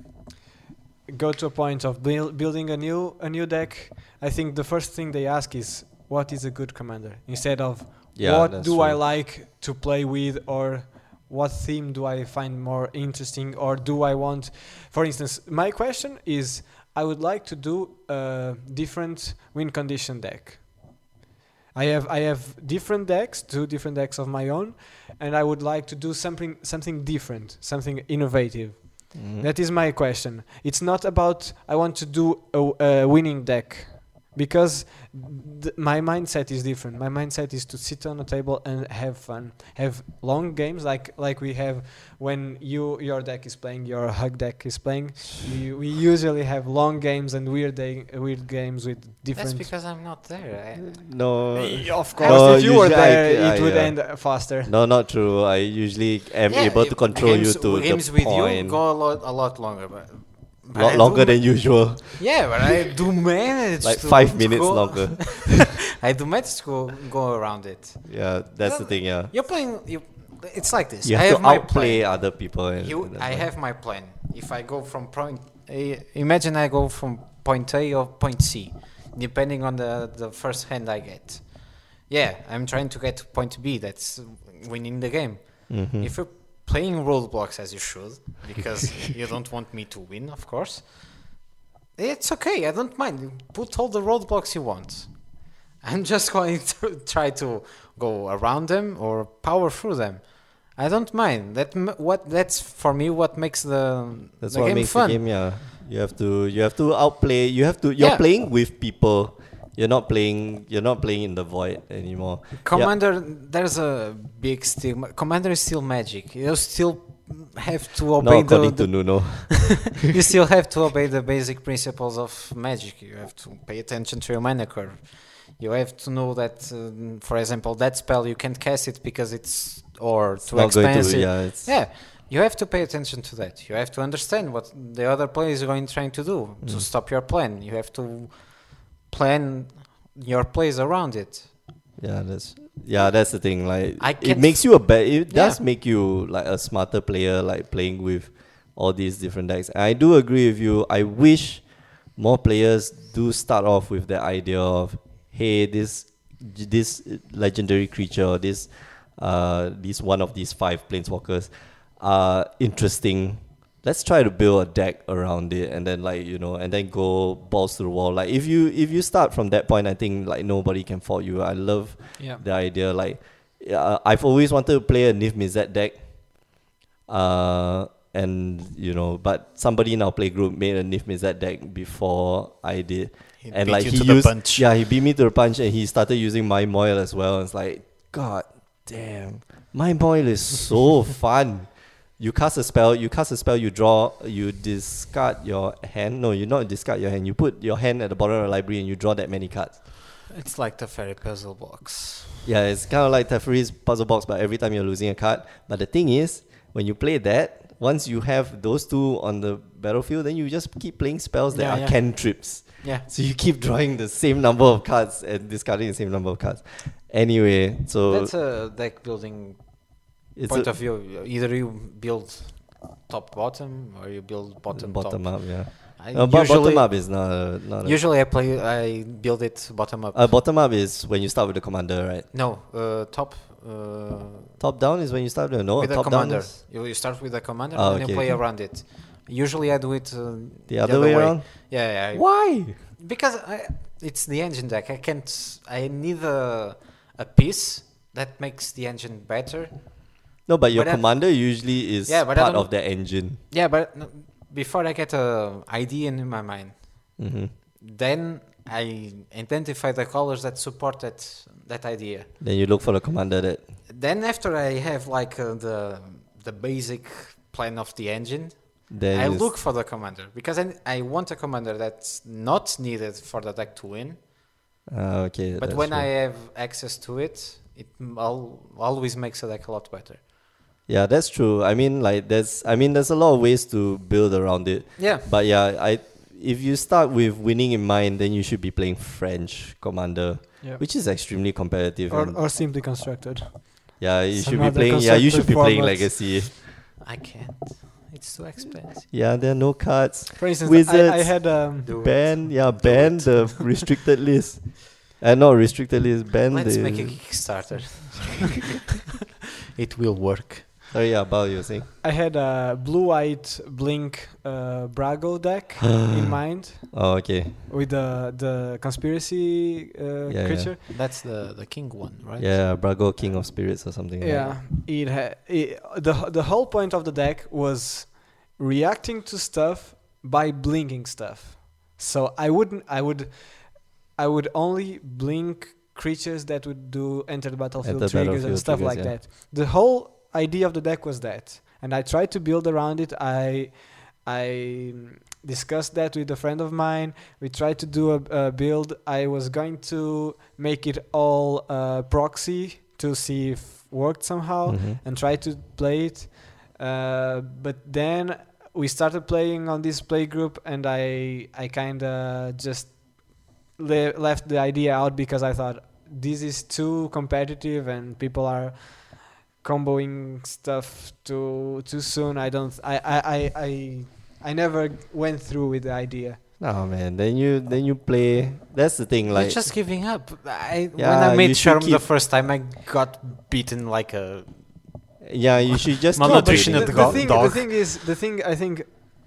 go to a point of buil- building a new a new deck, I think the first thing they ask is what is a good commander instead of Yeah, what do I like to play with or what theme do I find more interesting or do I want for instance my question is I would like to do a different win condition deck I have I have different decks two different decks of my own and I would like to do something something different something innovative Mhm. that is my question. It's not about I want to do a, a winning deck because th- my mindset is different. My mindset is to sit on a table and have fun, have long games like like we have when you your deck is playing, your hug deck is playing. We, we usually have long games and weird day, weird games with different That's because I'm not there. I, No, of course, No, if you were usually I there, it I, would uh, end faster. no, not true. I usually am Yeah, able to control games, you to games the with point. you go a lot a lot longer, but. Lot longer than usual, Yeah, but I do manage like five minutes go- longer. [laughs] I do manage to go, go around it. Yeah, that's the thing. Yeah, You're playing. You, it's like this. you I have have to outplay plan. other people. And, You, and I why. have my plan. If I go from point, eh, imagine I go from point A or point C, depending on the the first hand I get. Yeah, I'm trying to get to point B. That's winning the game. Mhm. If you're playing roadblocks as you should, [laughs] because you don't want me to win, of course, it's okay. I don't mind. Put all the roadblocks you want. I'm just [laughs] going to try to go around them or power through them. I don't mind. That m- what that's for me what makes the That's the what game makes fun. the game. Yeah, you have to you have to outplay. You have to. You're Yeah. playing with people. You're not playing. You're not playing in the void anymore. Commander, there's a big stigma. Commander is still magic. You still have to obey the, according the to Nuno. [laughs] you still have to obey the basic principles of magic. You have to pay attention to your mana curve. You have to know that, um, for example, that spell you can't cast it because it's or It's too not going to. expensive. Yeah, it's Yeah, you have to pay attention to that. You have to understand what the other player is going trying to do to Mm. stop your plan. You have to plan your plays around it. Yeah, that's yeah, that's the thing. Like I it makes you a better. It does make you like a smarter player, like playing with all these different decks. And I do agree with you. I wish more players do start off with the idea of, hey, this this legendary creature, or this uh, this one of these five planeswalkers, are interesting. Let's try to build a deck around it, and then like you know, and then go balls to the wall. Like if you if you start from that point, I think like nobody can fault you. I love Yeah. the idea. Like, yeah, I've always wanted to play a Niv-Mizzet deck. Uh, and you know, but somebody in our playgroup made a Niv-Mizzet deck before I did, He and beat like you he to the used, punch. yeah, he beat me to the punch, and he started using Mindmoil as well. And it's like, God damn, Mindmoil is so [laughs] fun. You cast a spell, you cast a spell, you draw, you discard your hand. No, you not discard your hand. You put your hand at the bottom of the library and you draw that many cards. It's like Teferi puzzle box. Yeah, it's kind of like Teferi's puzzle box, but every time you're losing a card. But the thing is, when you play that, once you have those two on the battlefield, then you just keep playing spells that Yeah, are yeah. cantrips. Yeah. So you keep drawing the same number of cards and discarding the same number of cards. Anyway, so That's a deck building it's point a of view. Either you build top bottom or you build bottom bottom top. up, yeah. I Uh, but bottom up is not a, not a, usually I play I build it bottom up. uh, bottom up is when you start with the commander, right? no, uh, top uh, Top down is when you start with no with the top down commander. You, you start with the commander Oh, and okay, you play around it. Usually I do it uh, the other way around. Yeah, yeah. Why? because I, it's the engine deck. I can't. I need a a piece that makes the engine better. No, but your But I- commander usually is Yeah, but part of the engine. Yeah, but before I get a idea in my mind, hmm then I identify the colors that support that that idea. Then you look for the commander that Then after I have like uh, the the basic plan of the engine, then I look for the commander because I, I want a commander that's not needed for the deck to win. Ah, okay. But when true. I have access to it, it al- always makes a deck a lot better. Yeah, that's true. I mean, like there's, I mean, there's a lot of ways to build around it. Yeah. But yeah, I if you start with winning in mind, then you should be playing French commander, Yeah. which is extremely competitive. Or, or simply constructed. yeah, you some should be playing. Yeah, you should be constructed playing. Legacy. I can't. It's too expensive. Yeah, there are no cards. For instance, Wizards. I, I had um, Ban, yeah, ban the [laughs] restricted list. Uh, not restricted list. Ban Let's the. make a Kickstarter. [laughs] [laughs] it will work. Sorry, yeah, Bao, you were. I had a blue-white blink uh, Brago deck [gasps] in mind Oh, okay. with the the conspiracy uh, Yeah, yeah. creature. That's the the king one, right? Yeah, Brago, King of Spirits or something. like Yeah, it, ha- it the the whole point of the deck was reacting to stuff by blinking stuff. So I wouldn't I would I would only blink creatures that would do enter the battlefield Enter triggers and stuff triggers, like yeah. that. The whole idea of the deck was that, and I tried to build around it. I I discussed that with a friend of mine. We tried to do a, a build. I was going to make it all uh, proxy to see if worked somehow Mhm. and try to play it. Uh, but then we started playing on this play group, and I I kind of just le- left the idea out because I thought this is too competitive and people are comboing stuff too too soon. I don't. I I I I, I never went through with the idea. No man, then you then you play. That's the thing. You're Like just giving up. I, when Yeah, I you made should Charm the first time, I got beaten like a. yeah, you should just Malnutrition playing at the, it. the thing, dog. the thing is, the thing I think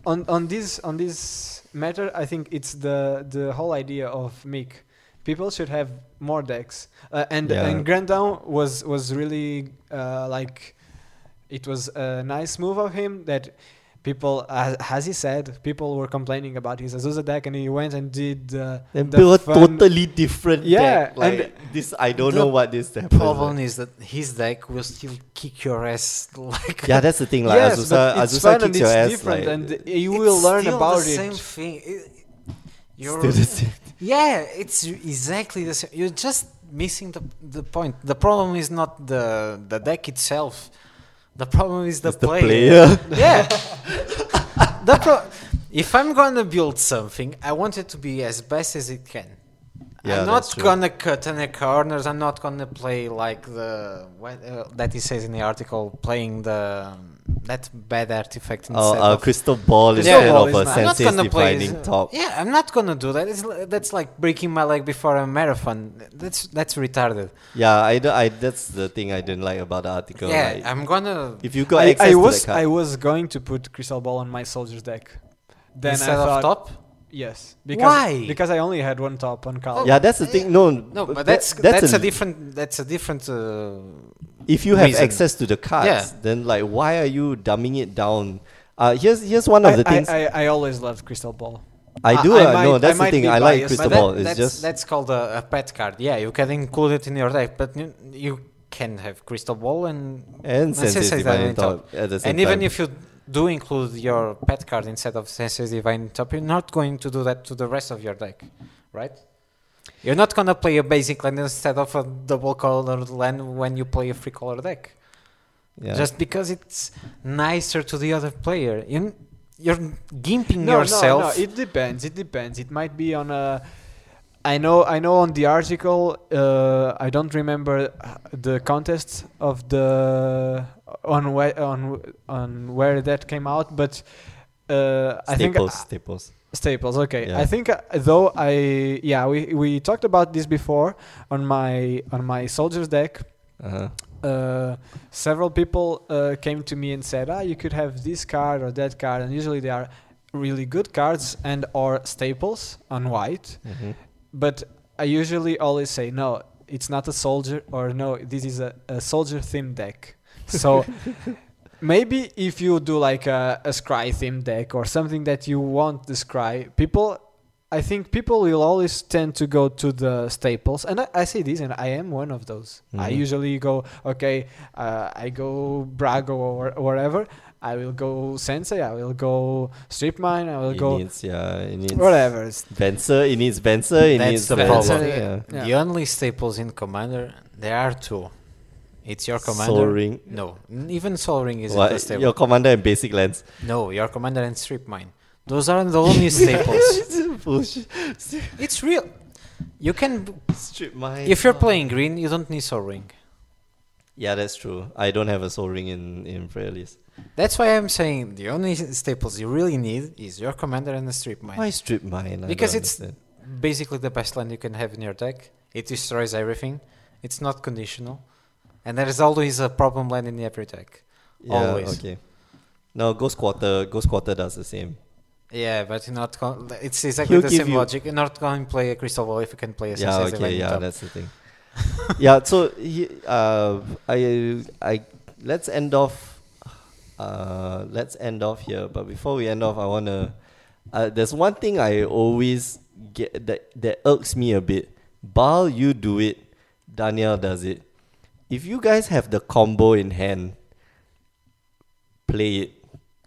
on on this on this matter, I think it's the the whole idea of Mick. People should have more decks, uh, and Yeah. and Grand Down was was really uh, like it was a nice move of him that people, as, as he said, people were complaining about his Azusa deck, and he went and did uh, And the build a totally different Yeah, deck. Like and- this, I don't know what this deck. Problem is that his deck will still kick your ass like Yeah, that's the thing. Like yes, Azusa, Azusa fun and kicks your ass. different, like, and you will It's learn still about the it. same thing. It- you're still the same. Yeah, it's exactly the same. You're just missing the the point. The problem is not the the deck itself. The problem is the It's the player. player. [laughs] Yeah. the pro- if I'm gonna build something, I want it to be as best as it can. Yeah, I'm not gonna cut any corners. I'm not gonna play like the what uh, that he says in the article, playing the that bad artifact instead Oh, uh, of crystal ball Crystal instead ball of is a nice. I'm not gonna play. defining top. Yeah, I'm not gonna do that. It's, that's like breaking my leg before a marathon. That's that's retarded. Yeah, I, do- I that's the thing I didn't like about the article. yeah, like, I'm gonna if you got I, access I to was that card, I was going to put crystal ball on my soldiers deck. Then instead I thought, of top. Yes, because Why? because I only had one top on Cal. yeah, that's the thing. No, No, but that- that's that's, a different that's a different. Uh, If you have reason. access to the cards, Yeah. then like why are you dumbing it down? Uh, here's here's one of I, the things I, I, I, I always loved crystal ball. I do. I uh, might- no, I that's the thing. I like biased, crystal but that- ball. It's that's, just that's called a, a pet card. Yeah, you can include it in your deck, but you, you can have crystal ball and and Sensei sensei's says divine that on top at the same and even if you do include your pet card instead of Sensei's Divine Top, you're not going to do that to the rest of your deck, right? You're not gonna play a basic land instead of a double colored land when you play a free color deck. yeah. Just because it's nicer to the other player. You, you're gimping No, yourself. no, no. It depends. It depends. It might be on a. I know. I know. On the article, uh, I don't remember uh, the contest of the on where on on where that came out, but uh, I think staples, staples. Staples. Okay. Yeah. I think uh, though I yeah we we talked about this before on my on my soldiers deck. Uh-huh. Uh, several people uh, came to me and said, "Ah, you could have this card or that card," and usually they are really good cards and or staples on white. hmm But I usually always say, "No, it's not a soldier," or "No, this is a, a soldier themed deck." So maybe if you do like a, a scry themed deck or something that you want the scry, people. I think people will always tend to go to the staples, and I, I say this, and I am one of those. I Mhm. usually go, okay, uh, I go Brago or wherever. I will go Sensei. I will go Strip Mine. I will It go needs, yeah, it needs whatever. Venser, it needs Venser, it That's needs the Venser, problem. Yeah. Yeah. The only staples in Commander, there are two. It's your commander. Sol Ring. No, even Sol Ring is What, a staple. your commander and basic lands. No, your commander and strip mine. Those are the only [laughs] staples. It's real. You can, Strip mine. if you're playing green, you don't need Sol Ring. Yeah, that's true. I don't have a Sol Ring in in Freyalise. That's why I'm saying the only staples you really need is your commander and the strip mine. Why strip mine? I Because it's- understand. Basically, the best land you can have in your deck. It destroys everything. It's not conditional, and there is always a problem land in every deck. yeah, always. Okay. No, Ghost Quarter. Ghost Quarter does the same. Yeah, but you're not. Con- it's exactly He'll the same you- logic. You're not going to play a crystal ball if you can play a Yeah. Okay. Yeah, Top. that's the thing. [laughs] yeah. So he, uh, I, I, let's end off. Uh, let's end off here. But before we end off, I wanna. Uh, there's one thing I always get that that irks me a bit. Bal, you do it. Daniel does it. If you guys have the combo in hand, play it.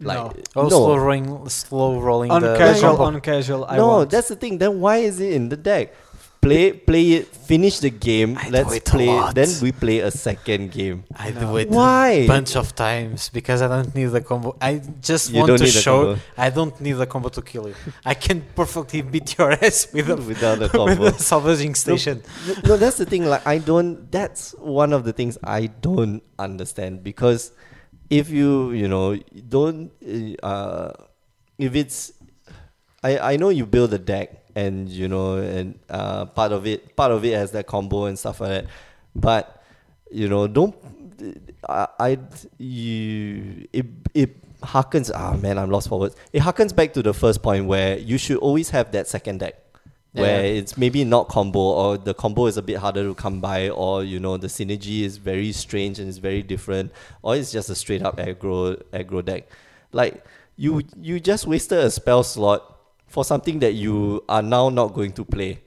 Like No. Oh, no, slow rolling, slow rolling on the casual, combo. on casual. I no, want. that's the thing. Then why is it in the deck? Play, play it. Finish the game. I Let's a play. Then we play a second game. I No. do it Why? a bunch of times because I don't need the combo. I just You want to show. I don't need the combo to kill you. I can perfectly beat your [laughs] ass with a [laughs] Without the [laughs] with combo. a salvaging station. No, no, that's the thing. Like I don't. That's one of the things I don't understand because if you you know don't uh if it's I I know you build a deck and you know and uh part of it part of it has that combo and stuff like that, but you know don't I I you it it harkens ah man I'm lost for words. It harkens back to the first point where you should always have that second deck where Yeah. it's maybe not combo or the combo is a bit harder to come by or you know the synergy is very strange and it's very different or it's just a straight up aggro aggro deck like you you just wasted a spell slot for something that you are now not going to play.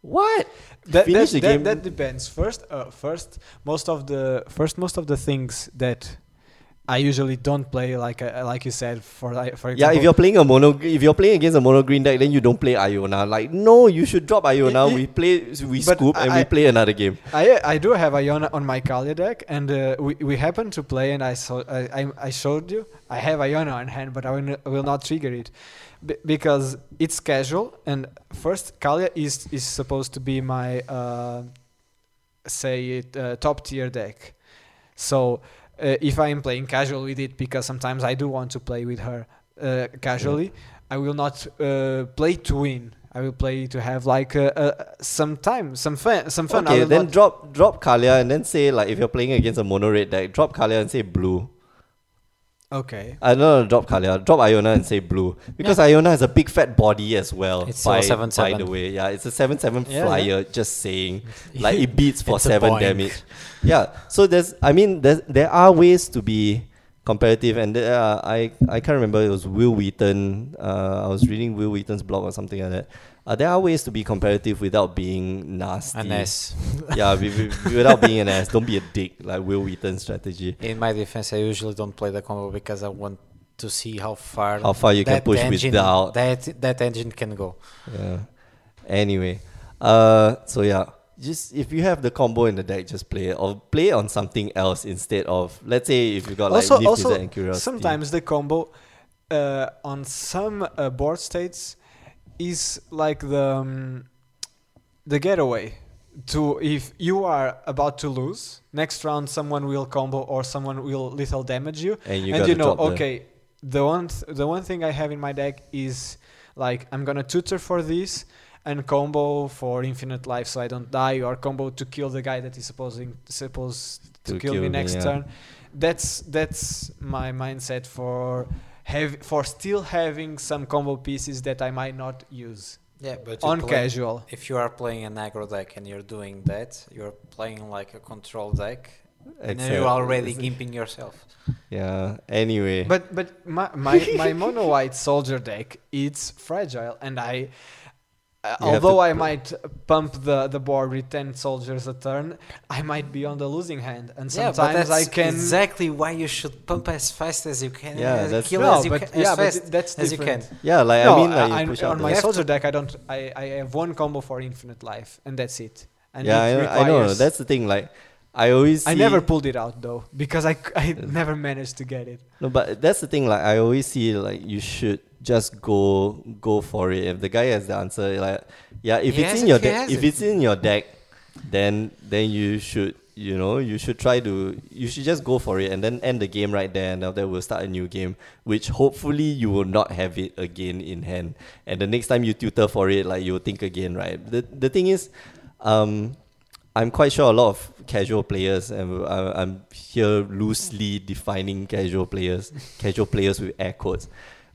What? That, Finish that, the that, game. that depends. First, uh, first, most of the first most of the things that I usually don't play, like uh, like you said, for like, for Yeah, if you're playing a mono, if you're playing against a mono green deck, then you don't play Iona. Like, no, you should drop Iona. We play, we scoop, and I- we play another game. I I do have Iona on my Kaalia deck, and uh, we we happen to play, and I saw I, I I showed you I have Iona on hand, but I will not trigger it B- because it's casual. And first, Kaalia is is supposed to be my uh, say it uh, top tier deck. So uh, if I am playing casual with it, because sometimes I do want to play with her uh, casually, I will not uh, play to win. I will play to have like uh, uh, some time, some fun, some fun. Okay, then drop drop Kaalia and then say like if you're playing against a mono red deck, drop Kaalia and say blue. Okay. I no, no, drop Kaalia, drop Iona and say blue because Iona has a big fat body as well. It's still by, a 7-7. by the way, yeah, it's a seven seven Yeah, flyer. Just saying, [laughs] like it beats for seven damage. Yeah, so there's, I mean, there's, there are ways to be competitive, and there are, I I can't remember it was Wil Wheaton. Uh, I was reading Wil Wheaton's blog or something like that. Uh, there are ways to be competitive without being nasty. An S. [laughs] yeah, wi- wi- without being an ass. Don't be a dick like Wil Wheaton's strategy. In my defense, I usually don't play the combo because I want to see how far How far you can that push engine, without. that that engine can go. Yeah. Anyway, uh, so yeah, just if you have the combo in the deck, just play it or play it on something else instead of let's say if you got like also, Leaf also and Curiosity. sometimes the combo uh, on some uh, board states is like the um, the getaway to if you are about to lose next round someone will combo or someone will lethal damage you. And you, and you know okay the one th- the one thing i have in my deck is like i'm gonna tutor for this and combo for infinite life so i don't die or combo to kill the guy that is supposing supposed to, To kill, kill me me, next yeah. turn. That's that's my mindset for have for still having some combo pieces that i might not use Yeah, but on casual If you are playing an aggro deck and you're doing that, you're playing like a control deck, and you're already gimping yourself. Yeah. Anyway. But but my my, my [laughs] mono white soldier deck it's fragile and I You have although I might pump the, the board with 10 soldiers a turn, I might be on the losing hand. And yeah, sometimes that's I can. exactly why you should pump as fast as you can. Yeah, uh, that's- kill no, as you but, can, as yeah, fast but that's as you can. yeah, like no, I mean, like I- on my soldier deck, I don't. I, I have one combo for infinite life, and that's it. And yeah, I it know, I know. That's the thing. Like, I always. I never pulled it out though because I, I [laughs] never managed to get it. No, but that's the thing. Like, I always see like you should just go go for it. If the guy has the answer, like, yeah, if He it's in your deck, if it's in your deck, then then you should you know you should try to you should just go for it and then end the game right there and after that we'll start a new game which hopefully you will not have it again in hand and the next time you tutor for it like you'll think again right the the thing is um I'm quite sure a lot of casual players, and I- I'm here loosely defining casual players, casual players with air quotes.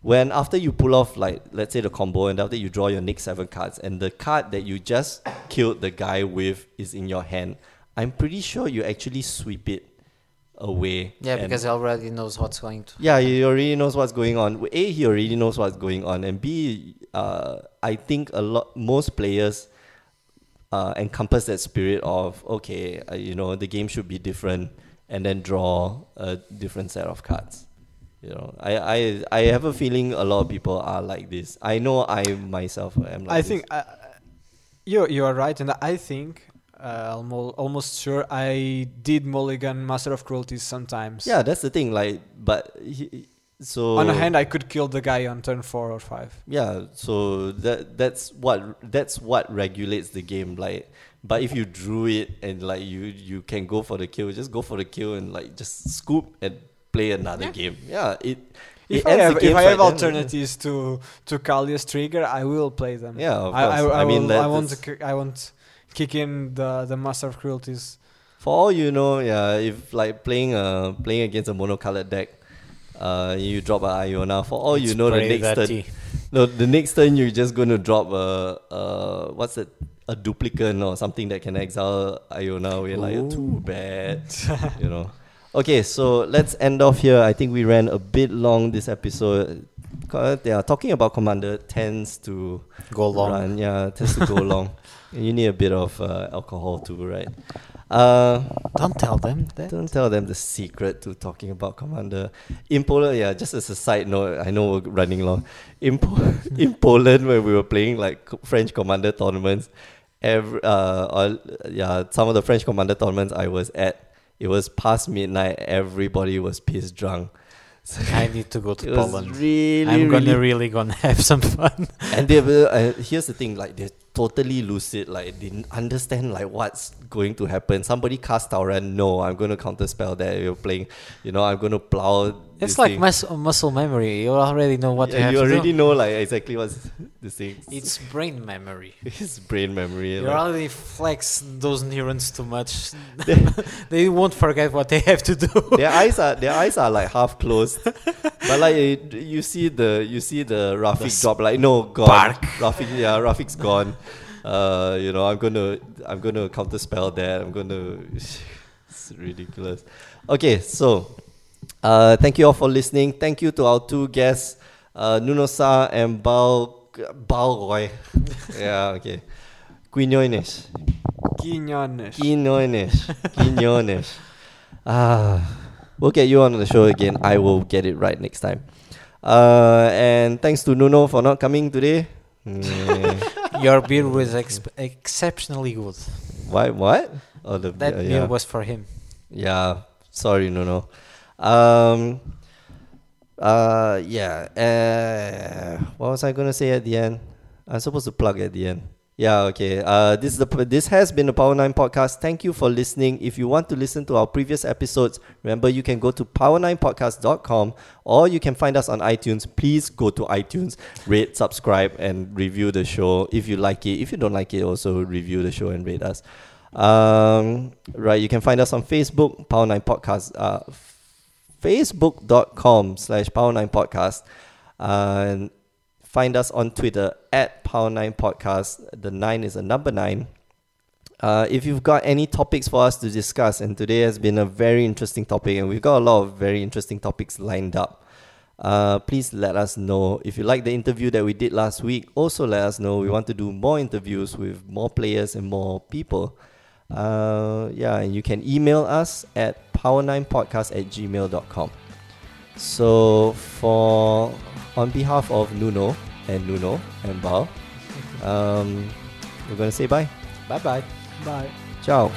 When after you pull off like let's say the combo, and after you draw your next seven cards, and the card that you just killed the guy with is in your hand, I'm pretty sure you actually sweep it away. Yeah, because he already knows what's going to. yeah, he already knows what's going on. A, he already knows what's going on, and B, uh, I think a lot most players uh, encompass that spirit of okay, uh, you know, the game should be different, and then draw a different set of cards. You know, I, I I have a feeling a lot of people are like this. I know I myself am like I this. think uh, you you are right, and I think uh, I'm al- almost sure I did mulligan Master of Cruelties sometimes. yeah, that's the thing. Like, but he, so On a hand, I could kill the guy on turn four or five. Yeah, so that that's what that's what regulates the game. Like, but if you drew it and like you you can go for the kill, just go for the kill and like just scoop and play another game. Yeah, it. If it I have if I have then. alternatives to to Kaalia's trigger, I will play them. Yeah, of I, I, course. I, I mean, will- I want to ki- I want kick in the the Master of Cruelties. For all you know, yeah, if like playing uh playing against a monocolored deck, uh, you drop a Iona. For all you know, the pretty next turn, no, the next turn you're just gonna drop a uh what's it a Duplicant or something that can exile Iona. We're like too bad, [laughs] you know. Okay, so let's end off here. I think we ran a bit long this episode. Co- Yeah, talking about Commander tends to Go long. run. Yeah, tends to go [laughs] long. You need a bit of uh, alcohol too, right? Uh, Don't tell them that. don't tell them the secret to talking about Commander. In Poland, yeah, just as a side note, I know we're running long. In, po- [laughs] in Poland, when we were playing like French Commander tournaments, every, uh, or, yeah, some of the French Commander tournaments I was at, it was past midnight, everybody was pissed drunk. [laughs] So I need to go to [laughs] it was Poland. really, I'm gonna really really gonna have some fun. [laughs] and they were, uh, here's the thing like they're totally lucid like they didn't understand like what's going to happen somebody cast Tauran no I'm going to counter spell that you're playing you know I'm to plow It's like mus- muscle memory. You already know what you Yeah, you to already know like exactly what's the thing It's brain memory. [laughs] it's brain memory You like- already flex those neurons too much. [laughs] [laughs] they won't forget what they have to do. their eyes are their eyes are like half closed but like you, you see the you see the Rafiq The drop like no gone spark. Rafiq yeah Rafiq's gone uh you know I'm gonna I'm gonna counter spell that I'm gonna it's ridiculous okay so uh thank you all for listening thank you to our two guests uh Nuno Sa and Bao Bao Roy [laughs] yeah okay Quinones Quinones. Quinones. Quinones. [laughs] Ah, we'll get you on the show again. I will get it right next time. Uh, and thanks to Nuno for not coming today. [laughs] Mm, Your beer was ex- exceptionally good. why? What? Oh, the That beer yeah. was for him. Yeah, sorry, Nuno. Um, uh, yeah. Uh, what was I gonna say at the end? I'm supposed to plug at the end. Yeah, okay. Uh, this is the this has been the Power Nine podcast. Thank you for listening. If you want to listen to our previous episodes, remember you can go to power9podcast.com or you can find us on iTunes. Please go to iTunes, rate, subscribe, and review the show if you like it. If you don't like it, also review the show and rate us. Um, right, you can find us on Facebook, Power Nine Podcast, uh, facebook.com slash Power Nine Podcast, uh, and find us on Twitter at Power Nine Podcast. The nine is a number nine. Uh, if you've got any topics for us to discuss, and today has been a very interesting topic, and we've got a lot of very interesting topics lined up. Uh, please let us know if you like the interview that we did last week. Also, let us know we want to do more interviews with more players and more people. Uh, yeah, and you can email us at power9podcast at gmail.com. So, for on behalf of Nuno and Nuno and Bao, um, we're going to say bye. Bye bye. Bye. Ciao.